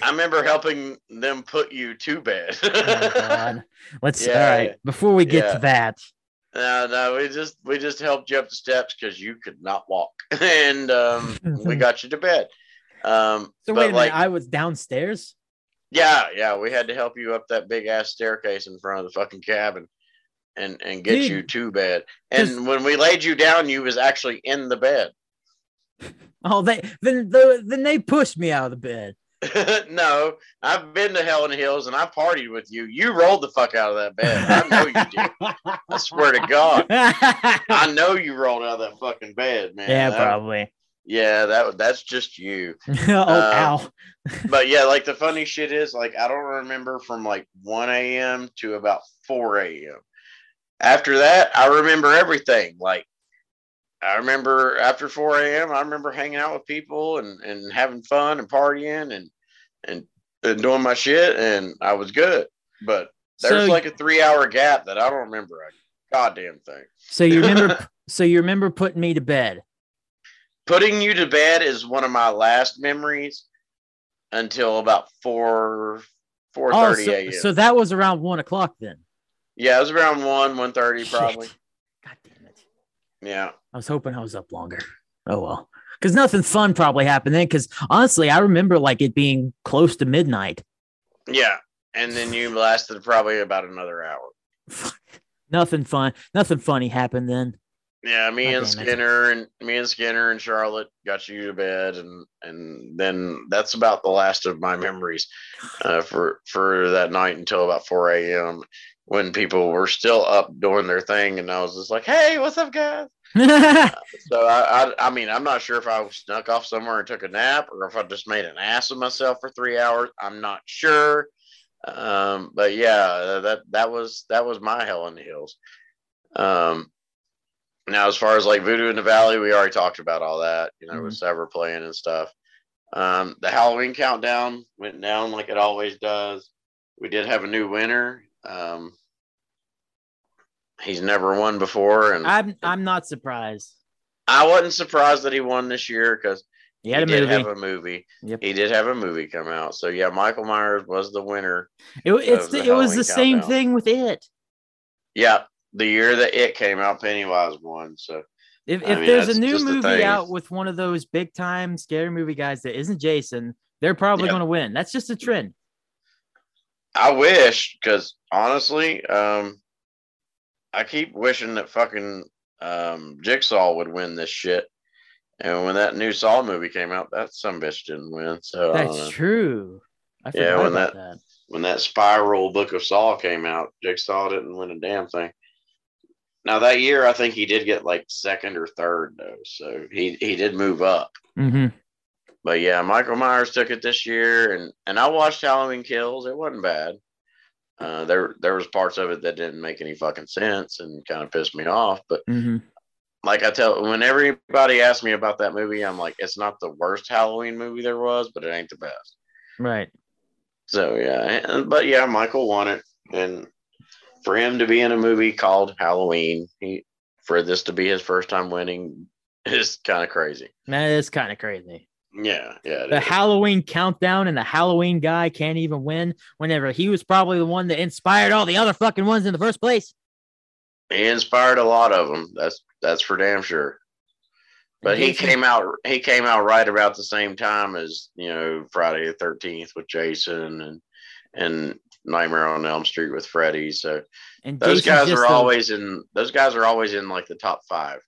I remember helping them put you to bed. Oh, Let's all Yeah. right. Before we get Yeah. to that, No, no, we just we just helped you up the steps because you could not walk, and um, we got you to bed. Um, so wait a like, minute. I was downstairs. yeah, yeah, we had to help you up that big ass staircase in front of the fucking cabin, and and get Dude. you to bed. And when we laid you down, you was actually in the bed. Oh, they then the, then they pushed me out of the bed. no, I've been to Hell in the Hills and I partied with you. You rolled the fuck out of that bed. I know you did. I swear to God. I know you rolled out of that fucking bed, man. yeah, That- probably. Yeah, that that's just you. oh, Uh, ow. But yeah, like the funny shit is, like I don't remember from like 1 a.m. to about 4 a.m. After that, I remember everything. Like I remember after 4 a.m., I remember hanging out with people and, and having fun and partying and, and and doing my shit, and I was good. But there's So, like a three hour gap that I don't remember a goddamn thing. so you remember? so you remember putting me to bed? Putting you to bed is one of my last memories until about 4 4 Oh, 30 so, a.m. so that was around one o'clock then. Yeah, it was around one, one thirty, probably. God damn it! Yeah, I was hoping I was up longer. Oh well, because nothing fun probably happened then. Because honestly, I remember like it being close to midnight. yeah. And then you lasted probably about another hour. nothing fun. Nothing funny happened then. Yeah, me and. Skinner and me and Skinner and Charlotte got you to bed, and and then that's about the last of my memories uh, for for that night until about four a.m. when people were still up doing their thing, and I was just like, "Hey, what's up, guys?" So I, I, I mean, I'm not sure if I snuck off somewhere and took a nap, or if I just made an ass of myself for three hours. I'm not sure, um, but yeah, that that was that was my hell in the hills. Um, now, as far as like Voodoo in the Valley, we already talked about all that. You know, with Sever playing and stuff. Um, the Halloween countdown went down like it always does. We did have a new winner. Um, he's never won before, and I'm I'm not surprised. I wasn't surprised that he won this year because He he a did movie. have a movie. Yep. He did have a movie come out. So yeah, Michael Myers was the winner. It, it's the the, it was the same thing with it. Yeah, the year that it came out, Pennywise won. So If, if mean, there's a new the movie out with one of those big time scary movie guys that isn't Jason, they're probably Yeah. going to win. That's just a trend. I wish, because honestly, um, I keep wishing that fucking um, Jigsaw would win this shit. And when that new Saw movie came out, that some bitch didn't win. So That's true. I Yeah, when that- that. when that Spiral Book of Saw came out, Jigsaw didn't win a damn thing. Now that year, I think he did get like second or third though, so he he did move up. hmm But yeah, Michael Myers took it this year, and and I watched Halloween Kills. It wasn't bad. Uh, there there was parts of it that didn't make any fucking sense and kind of pissed me off. But hmm like I tell, when everybody asks me about that movie, I'm like, it's not the worst Halloween movie there was, but it ain't the best. Right. So yeah, and- but yeah, Michael won it, and for him to be in a movie called Halloween, he for this to be his first time winning is kind of crazy. Man, it's kind of crazy. Yeah, yeah. The is. Halloween countdown and the Halloween guy can't even win whenever he was probably the one that inspired all the other fucking ones in the first place. he inspired a lot of them. That's that's for damn sure. But he came out he came out right about the same time as you know Friday the Thirteenth with Jason and and Nightmare on Elm Street with Freddy. So and those Jason's guys are always in those guys are always in like the top five.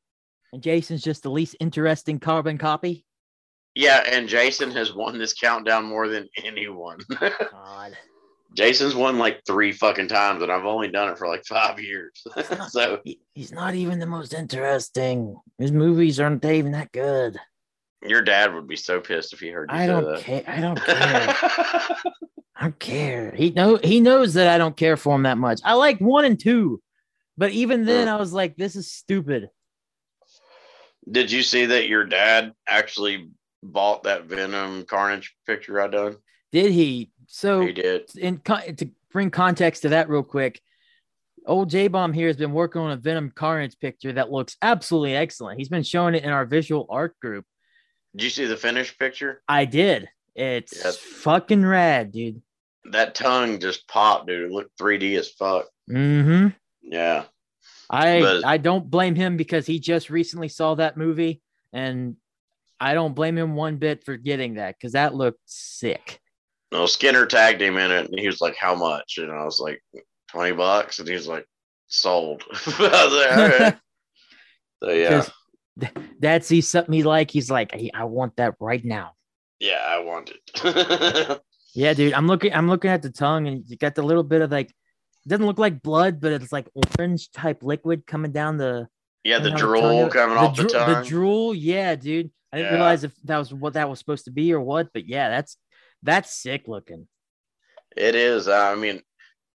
and Jason's just the least interesting carbon copy. Yeah, and Jason has won this countdown more than anyone. God. Jason's won like three fucking times, and I've only done it for like five years. so He- he's not even the most interesting. His movies aren't even that good. your dad would be so pissed if he heard you I say don't that. care. I don't care. I don't care. He know he knows that I don't care for him that much. I like one and two, but even then, I was like, "This is stupid." Did you see that your dad actually bought that Venom Carnage picture I done? Did he? So He did. in con- to bring context to that real quick, old J Bomb here has been working on a Venom Carnage picture that looks absolutely excellent. He's been showing it in our visual art group. Did you see the finished picture? I did. It's Yes. fucking rad, dude. That tongue just popped, dude. It looked 3D as fuck. Mm-hmm. Yeah. I But- I don't blame him because he just recently saw that movie, and I don't blame him one bit for getting that because that looked sick. No, Skinner tagged him in it, and he was like, "How much?" And I was like, 20 bucks," and he was like, "Sold." I like, "All right." So yeah, th- Dad sees something he like, he's like, "Hey, I want that right now. yeah, I want it. Yeah, dude. I'm looking. I'm looking at the tongue, and you got the little bit of like. It doesn't look like blood, but it's like orange type liquid coming down the. yeah, the drool tongue. coming off the tongue. The drool, yeah, dude. I didn't Yeah. realize if that was what that was supposed to be or what, but yeah, that's that's sick looking. It is. I mean,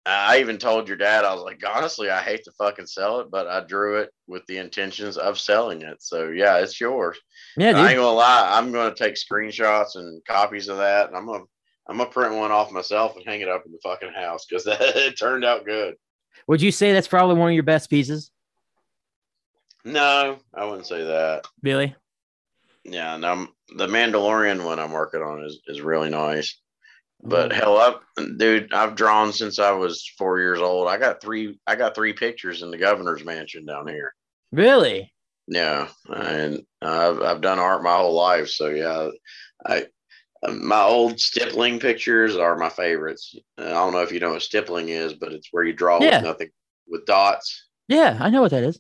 I even told your dad, I was like, honestly, I hate to fucking sell it, but I drew it with the intentions of selling it. So yeah, it's yours. Yeah, I dude. ain't gonna lie, I'm gonna take screenshots and copies of that, and I'm gonna I'm gonna print one off myself and hang it up in the fucking house because it turned out good. Would you say that's probably one of your best pieces, No, I wouldn't say that. Billy? Yeah, no, the Mandalorian one I'm working on is, is really nice. But Oh. hell up, dude, I've drawn since I was four years old. I got three I got three pictures in the governor's mansion down here. Really? Yeah, and I've I've done art my whole life, so yeah, I my old stippling pictures are my favorites. Uh, I don't know if you know what stippling is, but it's where you draw Yeah. with nothing with dots. Yeah, I know what that is.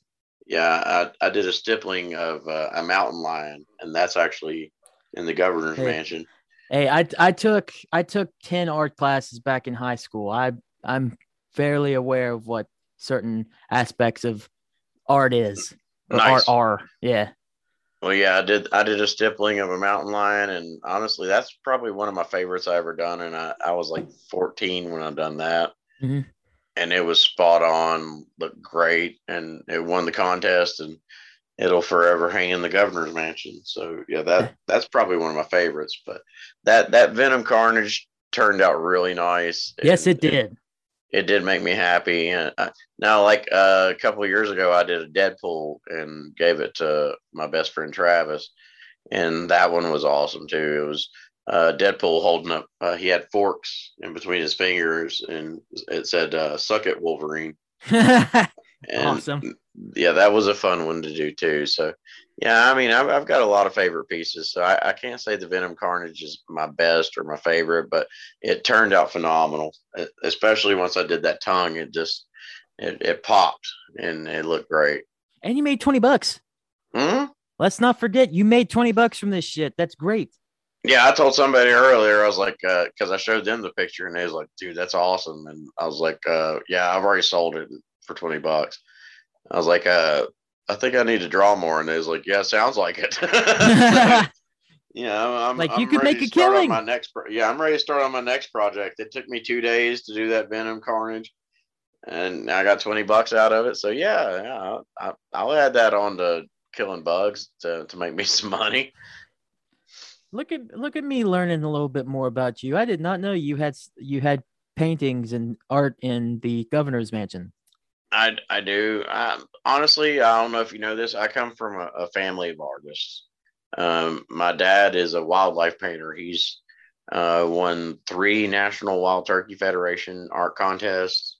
Yeah, I, I did a stippling of uh, a mountain lion, and that's actually in the governor's Hey. mansion. Hey, I I took I took ten art classes back in high school. I I'm fairly aware of what certain aspects of art is. Nice. Art are. Yeah. Well, yeah, I did. I did a stippling of a mountain lion, and honestly, that's probably one of my favorites I ever done. And I, I was like 14 when I done that, Mhm. And it was spot on, looked great, and it won the contest, and it'll forever hang in the governor's mansion. So yeah, that that's probably one of my favorites. But that that Venom Carnage turned out really nice. Yes, and it did. it did make me happy. And uh, now, like uh, a couple of years ago, I did a Deadpool and gave it to my best friend Travis, and that one was awesome too. It was uh, Deadpool holding up. Uh, he had forks in between his fingers, and it said uh, "Suck it, Wolverine." Awesome. yeah, that was a fun one to do too. So, yeah, I mean, I've, I've got a lot of favorite pieces. So I, I can't say the Venom Carnage is my best or my favorite, but it turned out phenomenal. Especially once I did that tongue, it just it, it popped and it looked great. And you made 20 bucks. hmm Let's not forget you made 20 bucks from this shit. That's great. Yeah, I told somebody earlier. I was like, because I showed them the picture, and they was like, "Dude, that's awesome." And I was like, uh, "Yeah, I've already sold it for twenty bucks." I was like, uh, "I think I need to draw more," and they was like, "Yeah, sounds like it." Yeah, I'm, I'm Like, you I'm could make a killing. My next, pro- yeah, I'm ready to start on my next project. It took me two days to do that Venom Carnage, and I got twenty bucks out of it. So yeah, yeah, I, I'll add that on to killing bugs to, to make me some money. Look at look at me learning a little bit more about you. I did not know you had you had paintings and art in the governor's mansion. I I do. I, honestly, I don't know if you know this. I come from a, a family of artists. Um, my dad is a wildlife painter. He's uh, won three National Wild Turkey Federation art contests.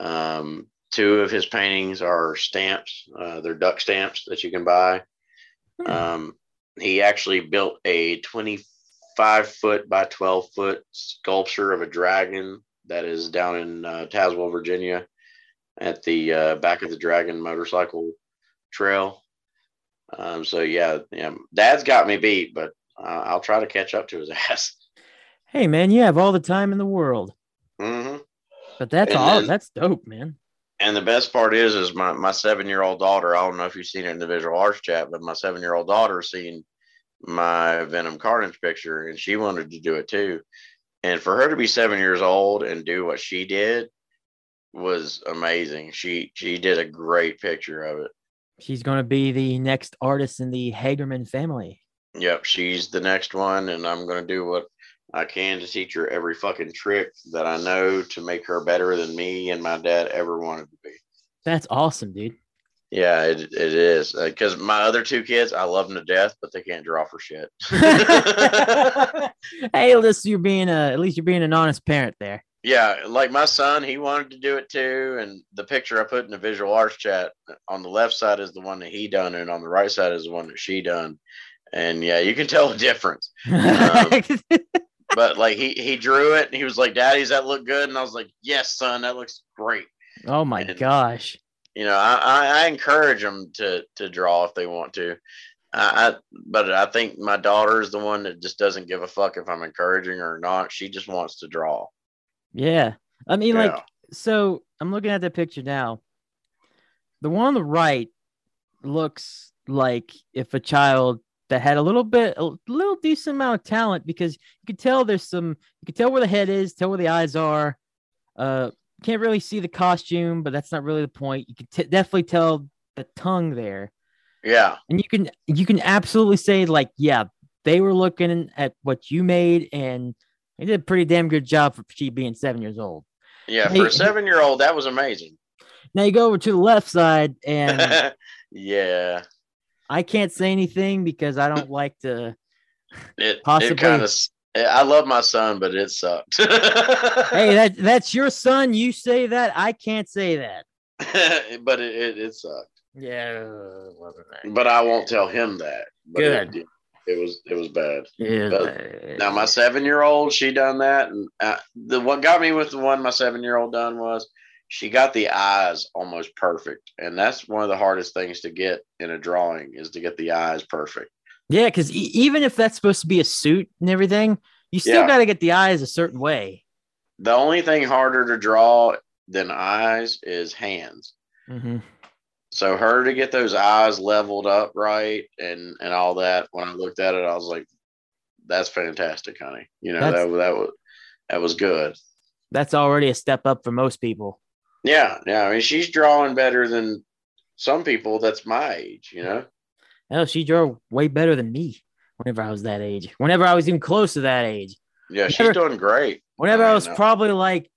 Um, two of his paintings are stamps. Uh, they're duck stamps that you can buy. Hmm. Um, he actually built a 25 foot by 12 foot sculpture of a dragon that is down in uh, Tazewell, Virginia at the uh, back of the Dragon motorcycle trail. Um, so yeah, yeah, Dad's got me beat, but uh, I'll try to catch up to his ass. Hey man, you have all the time in the world. Mm-hmm. But that's and all. Then, that's dope, man. And the best part is, is my my seven year old daughter. I don't know if you've seen it in the visual arts chat, but my seven year old daughter seen my Venom Carnage picture, and she wanted to do it too. And for her to be seven years old and do what she did, was amazing. She she did a great picture of it. She's going to be the next artist in the Hagerman family. Yep, she's the next one, and I'm going to do what I can to teach her every fucking trick that I know to make her better than me and my dad ever wanted to be. That's awesome, dude. Yeah, it, it is because uh, my other two kids, I love them to death, but they can't draw for shit. hey, at least you're being a, at least you're being an honest parent there yeah, like my son, he wanted to do it too. And the picture I put in the visual arts chat on the left side is the one that he done, and on the right side is the one that she done. And yeah, you can tell the difference. Um, but like he he drew it, and he was like, "Daddy, does that look good?" And I was like, "Yes, son, that looks great." Oh my and, gosh! You know, I, I, I encourage them to to draw if they want to. I, but I think my daughter is the one that just doesn't give a fuck if I'm encouraging her or not. She just wants to draw. Yeah. I mean, yeah. like, so I'm looking at the picture now. The one on the right looks like if a child that had a little bit, a little decent amount of talent, because you can tell there's some, you can tell where the head is, tell where the eyes are. Uh, can't really see the costume, but that's not really the point. You can t- definitely tell the tongue there. Yeah. And you can, you can absolutely say, like, yeah, they were looking at what you made and they did a pretty damn good job for she being seven years old. Yeah, for a seven year old, that was amazing. Now you go over to the left side, and yeah, I can't say anything because I don't like to. It possibly. It kind of. I love my son, but it sucked. hey, that that's your son. You say that. I can't say that. but it, it, it sucked. Yeah, but I won't tell him that. But Good. It, it was it was bad. Yeah. Now my seven year old, she done that, and uh, the what got me with the one my seven year old done was she got the eyes almost perfect, and that's one of the hardest things to get in a drawing is to get the eyes perfect. Yeah, because e- even if that's supposed to be a suit and everything, you still yeah. got to get the eyes a certain way. The only thing harder to draw than eyes is hands. Mm-hmm so her to get those eyes leveled up right and and all that when i looked at it i was like that's fantastic honey you know that, that was that was good that's already a step up for most people yeah yeah i mean she's drawing better than some people that's my age you know hell she drew way better than me whenever i was that age whenever i was even close to that age yeah whenever, she's doing great whenever i, mean, i was no. probably like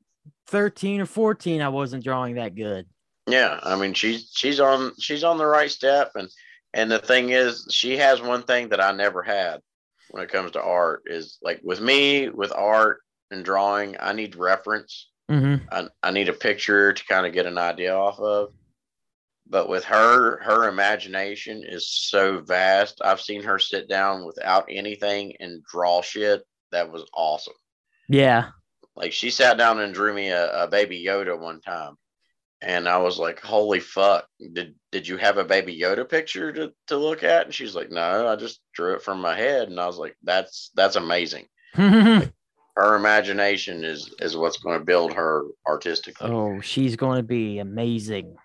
13 or 14 i wasn't drawing that good yeah, I mean she's she's on she's on the right step, and and the thing is, she has one thing that I never had when it comes to art is like with me with art and drawing, I need reference. Mm-hmm. I, I need a picture to kind of get an idea off of. But with her, her imagination is so vast. I've seen her sit down without anything and draw shit. That was awesome. Yeah. Like she sat down and drew me a, a baby Yoda one time and I was like, "Holy fuck! Did did you have a Baby Yoda picture to, to look at?" And she's like, "No, I just drew it from my head." And I was like, "That's that's amazing." like, her imagination is is what's going to build her artistically. Oh, she's going to be amazing.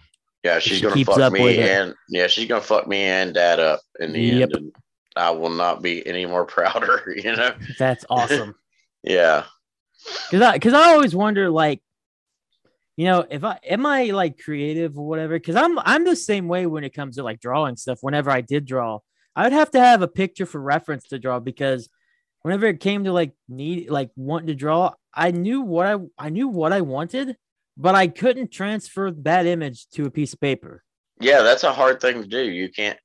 Yeah, she's she going to fuck me and yeah, she's going to fuck me and dad up in the yep. end, and I will not be any more prouder. You know, that's awesome. yeah, because I because I always wonder like you know, if I am I like creative or whatever, because I'm I'm the same way when it comes to like drawing stuff. Whenever I did draw, I would have to have a picture for reference to draw because whenever it came to like need like wanting to draw, I knew what I I knew what I wanted, but I couldn't transfer that image to a piece of paper. Yeah, that's a hard thing to do. You can't,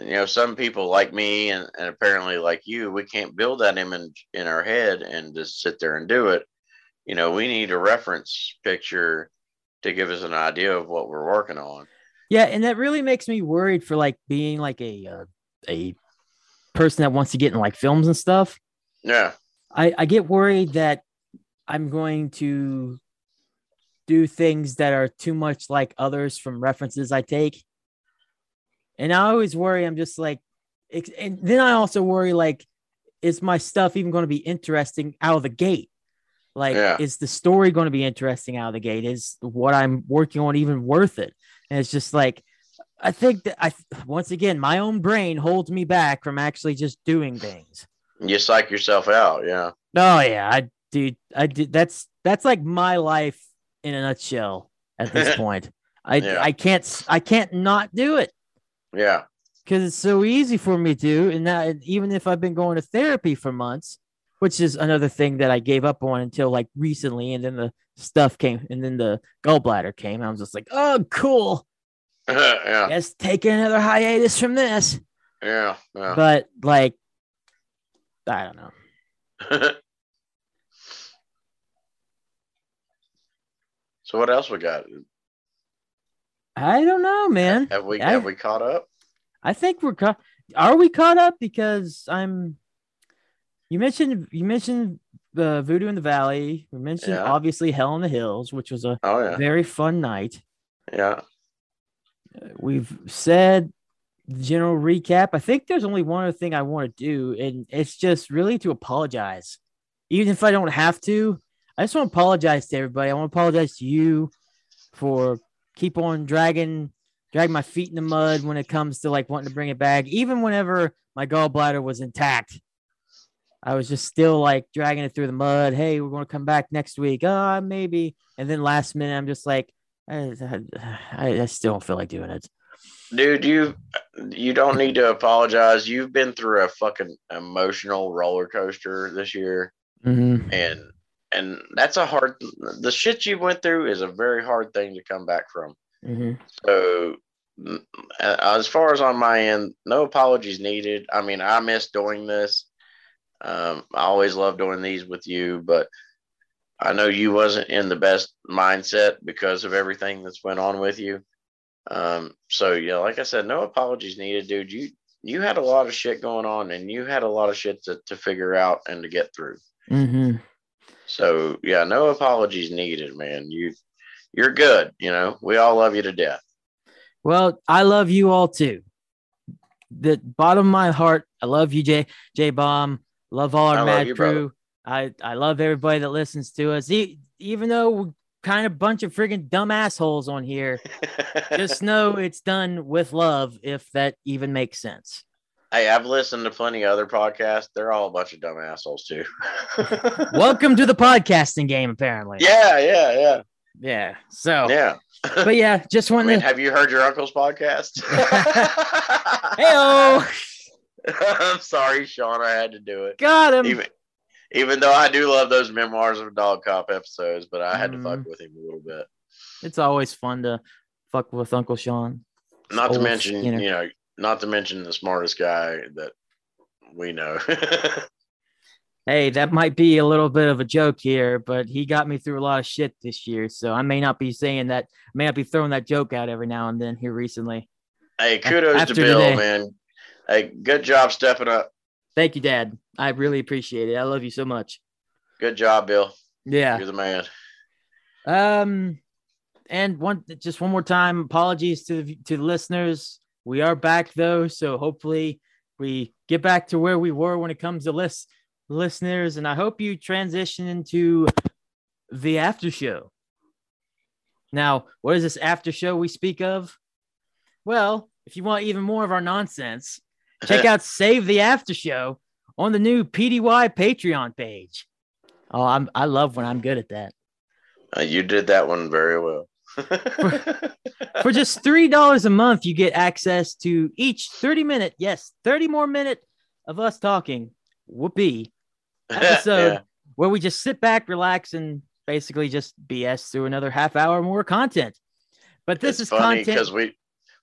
you know, some people like me and, and apparently like you, we can't build that image in our head and just sit there and do it. You know, we need a reference picture to give us an idea of what we're working on. Yeah, and that really makes me worried for like being like a uh, a person that wants to get in like films and stuff. Yeah. I I get worried that I'm going to do things that are too much like others from references I take. And I always worry I'm just like and then I also worry like is my stuff even going to be interesting out of the gate? Like Yeah. is the story going to be interesting out of the gate? Is what I'm working on even worth it? And it's just like I think that I once again my own brain holds me back from actually just doing things. You psych yourself out. Yeah. Oh yeah, I dude, I did. That's that's like my life in a nutshell at this point. I Yeah. I can't I can't not do it Yeah. because it's so easy for me to. And that even if I've been going to therapy for months, which is another thing that I gave up on until like recently, and then the stuff came, and then the gallbladder came. I was just like, oh, cool. yeah. Guess taking another hiatus from this. Yeah. Yeah. But like, I don't know. so what else we got? I don't know, man. Have we I- have we caught up? I think we're caught. Are we caught up? Because I'm. You mentioned you mentioned the Voodoo in the Valley. We mentioned Yeah. obviously Hell in the Hills, which was a Oh yeah. very fun night. Yeah. We've said general recap. I think there's only one other thing I want to do, and it's just really to apologize. Even if I don't have to, I just want to apologize to everybody. I want to apologize to you for keep on dragging drag my feet in the mud when it comes to like wanting to bring it back. Even whenever my gallbladder was intact, I was just still like dragging it through the mud. Hey, we're going to come back next week. Uh, maybe. And then last minute, I'm just like, I, I, I still don't feel like doing it. Dude, you you don't need to apologize. You've been through a fucking emotional roller coaster this year. Mm-hmm. and and that's a hard the shit you went through is a very hard thing to come back from Mm-hmm. so as far as on my end no apologies needed i mean i miss doing this um, i always love doing these with you but i know you wasn't in the best mindset because of everything that's went on with you um, so yeah like i said no apologies needed dude you you had a lot of shit going on and you had a lot of shit to, to figure out and to get through Mm-hmm. so yeah, no apologies needed, man. You you're good. You know, we all love you to death. Well, I love you all too. The bottom of my heart, I love you, J J Bomb. Love all our I mad you, brother. crew. I I love everybody that listens to us. E- even though kind of bunch of friggin' dumb assholes on here, just know it's done with love, if that even makes sense. hey, I've listened to plenty of other podcasts. They're all a bunch of dumb assholes too. Welcome to the podcasting game, apparently. yeah, yeah, yeah, Yeah. So, yeah. but yeah, just wanted mean, to. have you heard your uncle's podcast? Hey, I'm sorry, Sean. I had to do it. got him. Even even though I do love those memoirs of Dog Cop episodes, but I had to Mm. fuck with him a little bit. It's always fun to fuck with Uncle Sean. Not to mention, Skinner. you know, not to mention the smartest guy that we know. Hey, that might be a little bit of a joke here, but he got me through a lot of shit this year. So I may not be saying that, may not be throwing that joke out every now and then here recently. hey, kudos After to Bill, today. man. Hey, good job stepping up. Thank you, Dad. I really appreciate it. I love you so much. Good job, Bill. Yeah. You're the man. Um, and one just one more time, apologies to the, to the listeners. We are back though, so hopefully we get back to where we were when it comes to list listeners, and I hope you transition into the after show. Now, what is this after show we speak of? Well, if you want even more of our nonsense, check out Save the After Show on the new PDY Patreon page. Oh, I'm I love when I'm good at that. Uh, you did that one very well. For just three dollars a month, you get access to each 30 minute, yes, 30 more minute of us talking. Whoopee. Episode Yeah. where we just sit back, relax, and basically just BS through another half hour more content. But this it's is funny content. because we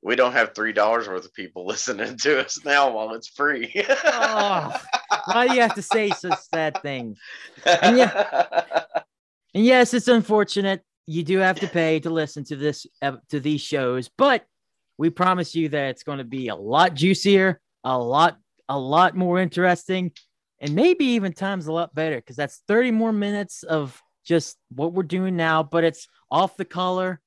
we don't have three dollars worth of people listening to us now while it's free. Oh, why do you have to say such sad things? And yeah, And yes, it's unfortunate. You do have to pay to listen to this to these shows, but we promise you that it's going to be a lot juicier, a lot a lot more interesting, and maybe even times a lot better because that's 30 more minutes of just what we're doing now, but it's off the color.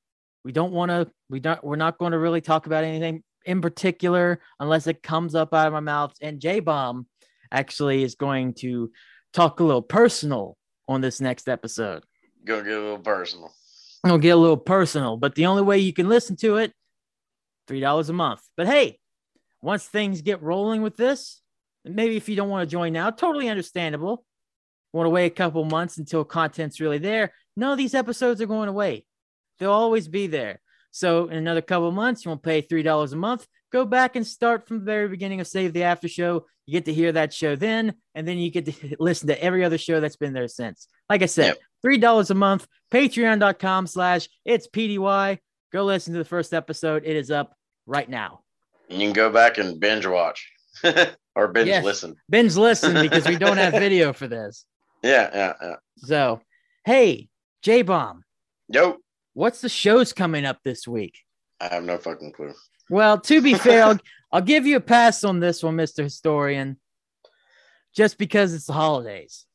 We don't want to we don't we're not going to really talk about anything in particular unless it comes up out of my mouth and J Bomb actually is going to talk a little personal on this next episode. Gonna get a little personal. It'll get a little personal, but the only way you can listen to it, three dollars a month. But hey, once things get rolling with this, maybe if you don't want to join now, totally understandable. Want to wait a couple months until content's really there? No, these episodes are going away. They'll always be there. So in another couple months, you won't pay three dollars a month. Go back and start from the very beginning of Save the After Show. You get to hear that show then, and then you get to listen to every other show that's been there since. Like I said, Yep. three dollars a month. Patreon.com slash it's PDY. Go listen to the first episode. It is up right now. You can go back and binge watch or binge Yes. listen. Binge listen because we don't have video for this. Yeah, yeah, yeah. So, hey, J Bomb, Yo, what's the shows coming up this week? I have no fucking clue. Well, to be fair, I'll, I'll give you a pass on this one, Mr. Historian, just because it's the holidays.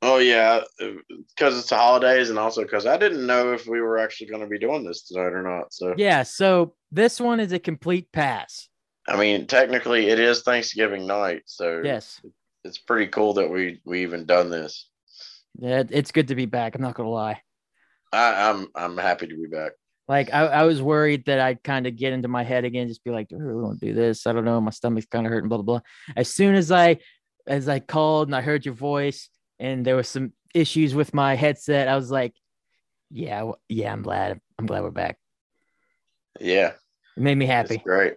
Oh yeah, because it's the holidays, and also because I didn't know if we were actually going to be doing this tonight or not. So Yeah, so this one is a complete pass. I mean, technically, it is Thanksgiving night, so Yes. it's pretty cool that we we even done this. Yeah, it's good to be back. I'm not gonna lie. I, I'm I'm happy to be back. Like I, I was worried that I'd kind of get into my head again, just be like, "Oh, we don't do this. I don't know. My stomach's kind of hurting, blah, blah, blah. As soon as I as I called and I heard your voice and there was some issues with my headset, I was like, Yeah, yeah, I'm glad. I'm glad we're back. Yeah, It made me it's happy. great.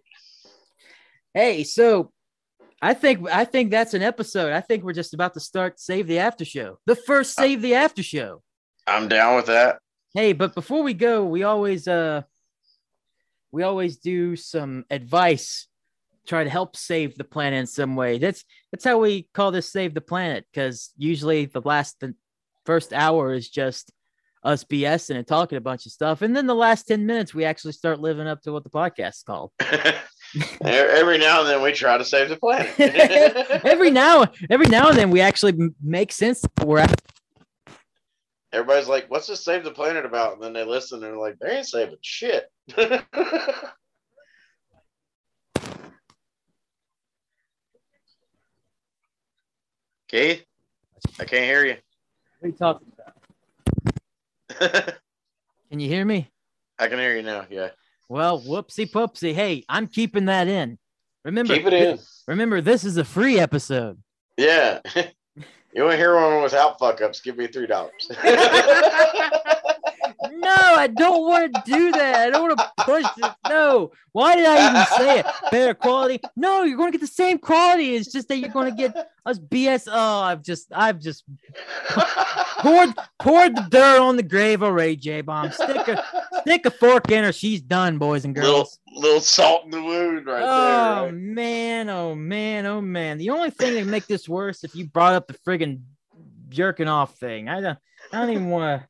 Hey, so I think I think that's an episode. I think we're just about to start Save the After Show. The first uh, Save the After Show. I'm down with that. Hey, but before we go, we always uh we always do some advice, try to help save the planet in some way. That's that's how we call this save the planet, because usually the last the first hour is just us BSing and talking a bunch of stuff. And then the last 10 minutes we actually start living up to what the podcast called. Every now and then we try to save the planet. every now every now and then we actually make sense we're at. Everybody's like, "What's this save the planet about?" And then they listen and they're like, "They ain't saving shit." Keith, I can't hear you. What are you talking about? Can you hear me? I can hear you now. Yeah, Well, whoopsie poopsie. Hey, I'm keeping that in. Remember, keep it in. Remember, this is a free episode. Yeah. You want to hear one without fuck ups? Give me three dollars. No, I don't want to do that. I don't want to push it. No. Why did I even say it? Better quality? No, you're going to get the same quality. It's just that you're going to get us BS. Oh, I've just, I've just poured, poured the dirt on the grave already, J Bomb. Stick a, stick a fork in her. She's done, boys and little girls. little salt in the wound right oh there. Right? man, oh man, oh man. The only thing that make this worse if you brought up the friggin' jerking off thing. I don't, I don't even want to.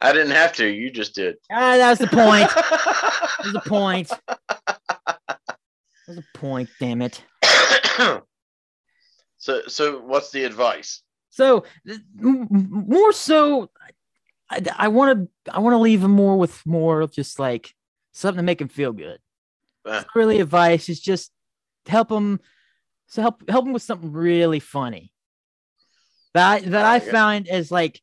I didn't have to. You just did. Ah, that's the point. That's the point. That's the point. Damn it. so so what's the advice? So th- m- m- more so, I want to I want to leave him more with more of just like something to make him feel good. Uh. It's really advice. is just help him. So help help him with something really funny. That I, that I found as like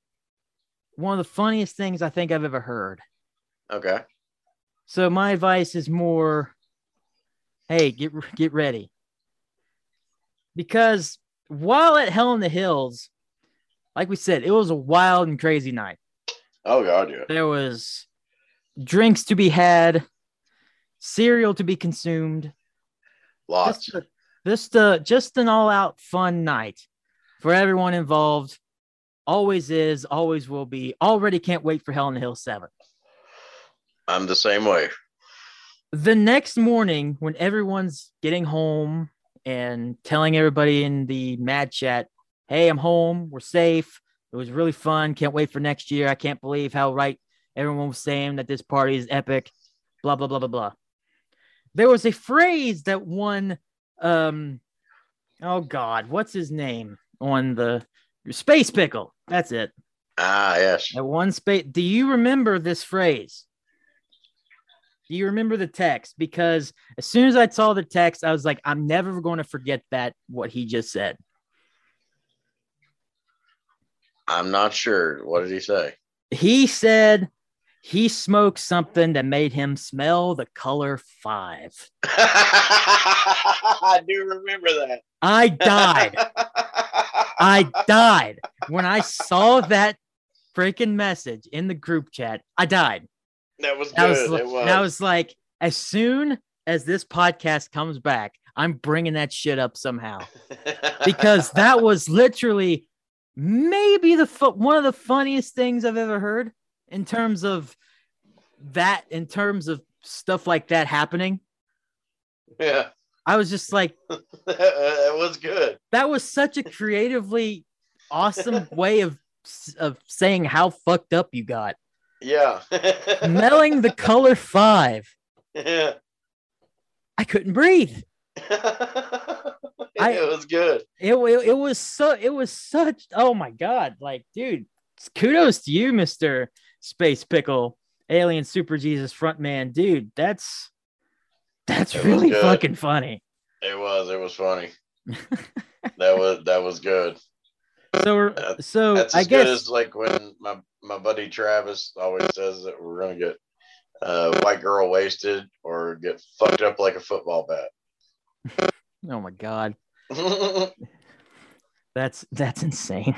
one of the funniest things I think I've ever heard. Okay. So my advice is more, hey, get get ready, because while at Hell in the Hills, like we said, it was a wild and crazy night. Oh god, yeah. There was drinks to be had, cereal to be consumed, Lots. just a, just a, just an all out fun night for everyone involved. Always is, always will be. Already can't wait for Hell in the Hill 7. I'm the same way. The next morning, when everyone's getting home and telling everybody in the mad chat, hey, I'm home, we're safe. It was really fun. Can't wait for next year. I can't believe how right everyone was saying that this party is epic. Blah, blah, blah, blah, blah. There was a phrase that one, um, oh God, what's his name on the Your space Pickle? That's it. Ah, yes. At one space. Do you remember this phrase? Do you remember the text? Because as soon as I saw the text, I was like, I'm never going to forget that, what he just said. I'm not sure. What did he say? He said he smoked something that made him smell the color five. I do remember that. I died. I died when I saw that freaking message in the group chat. I died. That was good. I was, it was. I was like, as soon as this podcast comes back, I'm bringing that shit up somehow because that was literally maybe the fu- one of the funniest things I've ever heard in terms of that, in terms of stuff like that happening. yeah, I was just like, that was good. that was such a creatively awesome way of of saying how fucked up you got. Yeah. Smelling the color five, yeah. I couldn't breathe. I- it was good. It, it it was so it was such oh my god like dude kudos to you Mr. Space Pickle Alien Super Jesus frontman dude that's that's It really fucking funny It was. It was funny. that was that was good. so we're- That- so That's I as good guess as like when my my buddy Travis always says that we're gonna get uh, white girl wasted or get fucked up like a football bat. oh my god that's that's insane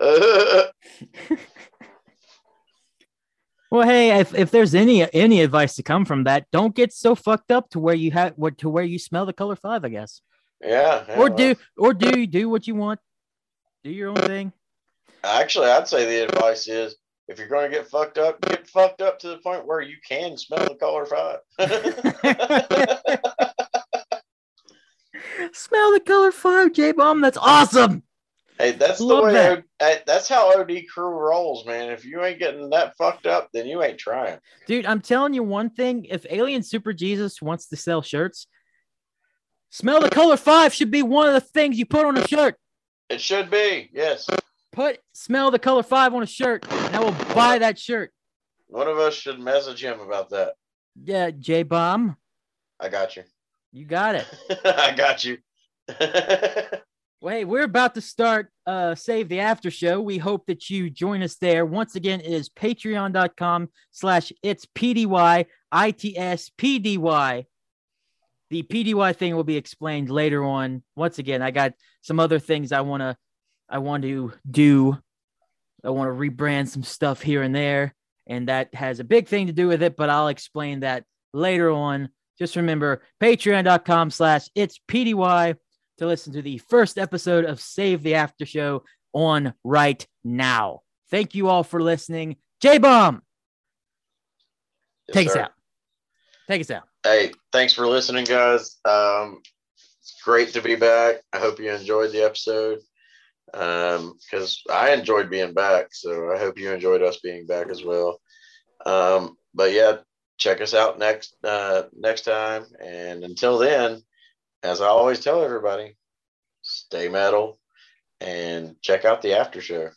well hey if, if there's any any advice to come from that don't get so fucked up to where you have what to where you smell the color five I guess. Yeah, yeah, or well, do or do you do what you want. Do your own thing. Actually, I'd say the advice is if you're going to get fucked up, get fucked up to the point where you can smell the color five. smell the color five J Bomb. That's awesome hey, that's the way. that. Eh, that's how OD crew rolls, man. If you ain't getting that fucked up, then you ain't trying. dude i'm telling you one thing if alien super jesus wants to sell shirts smell the color five should be one of the things you put on a shirt It should be yes. put smell the color five on a shirt and i will buy that shirt One of us should message him about that. yeah J Bomb I got you. you got it I got you. Well, hey, we're about to start uh Save the After Show. We hope that you join us there. Once again, it is patreon.com slash it's PDY ITS PDY. The PDY thing will be explained later on. Once again, I got some other things I wanna I want to do. I want to rebrand some stuff here and there, and that has a big thing to do with it, but I'll explain that later on. Just remember patreon.com slash it's PDY to listen to the first episode of Save the After Show on right now. Thank you all for listening. J Bomb, Yes, take us out. Take us out. Hey, thanks for listening, guys. Um, it's great to be back. I hope you enjoyed the episode. Um, because I enjoyed being back, so I hope you enjoyed us being back as well. Um, but yeah, check us out next uh next time. And until then, as I always tell everybody, stay metal and check out the after show.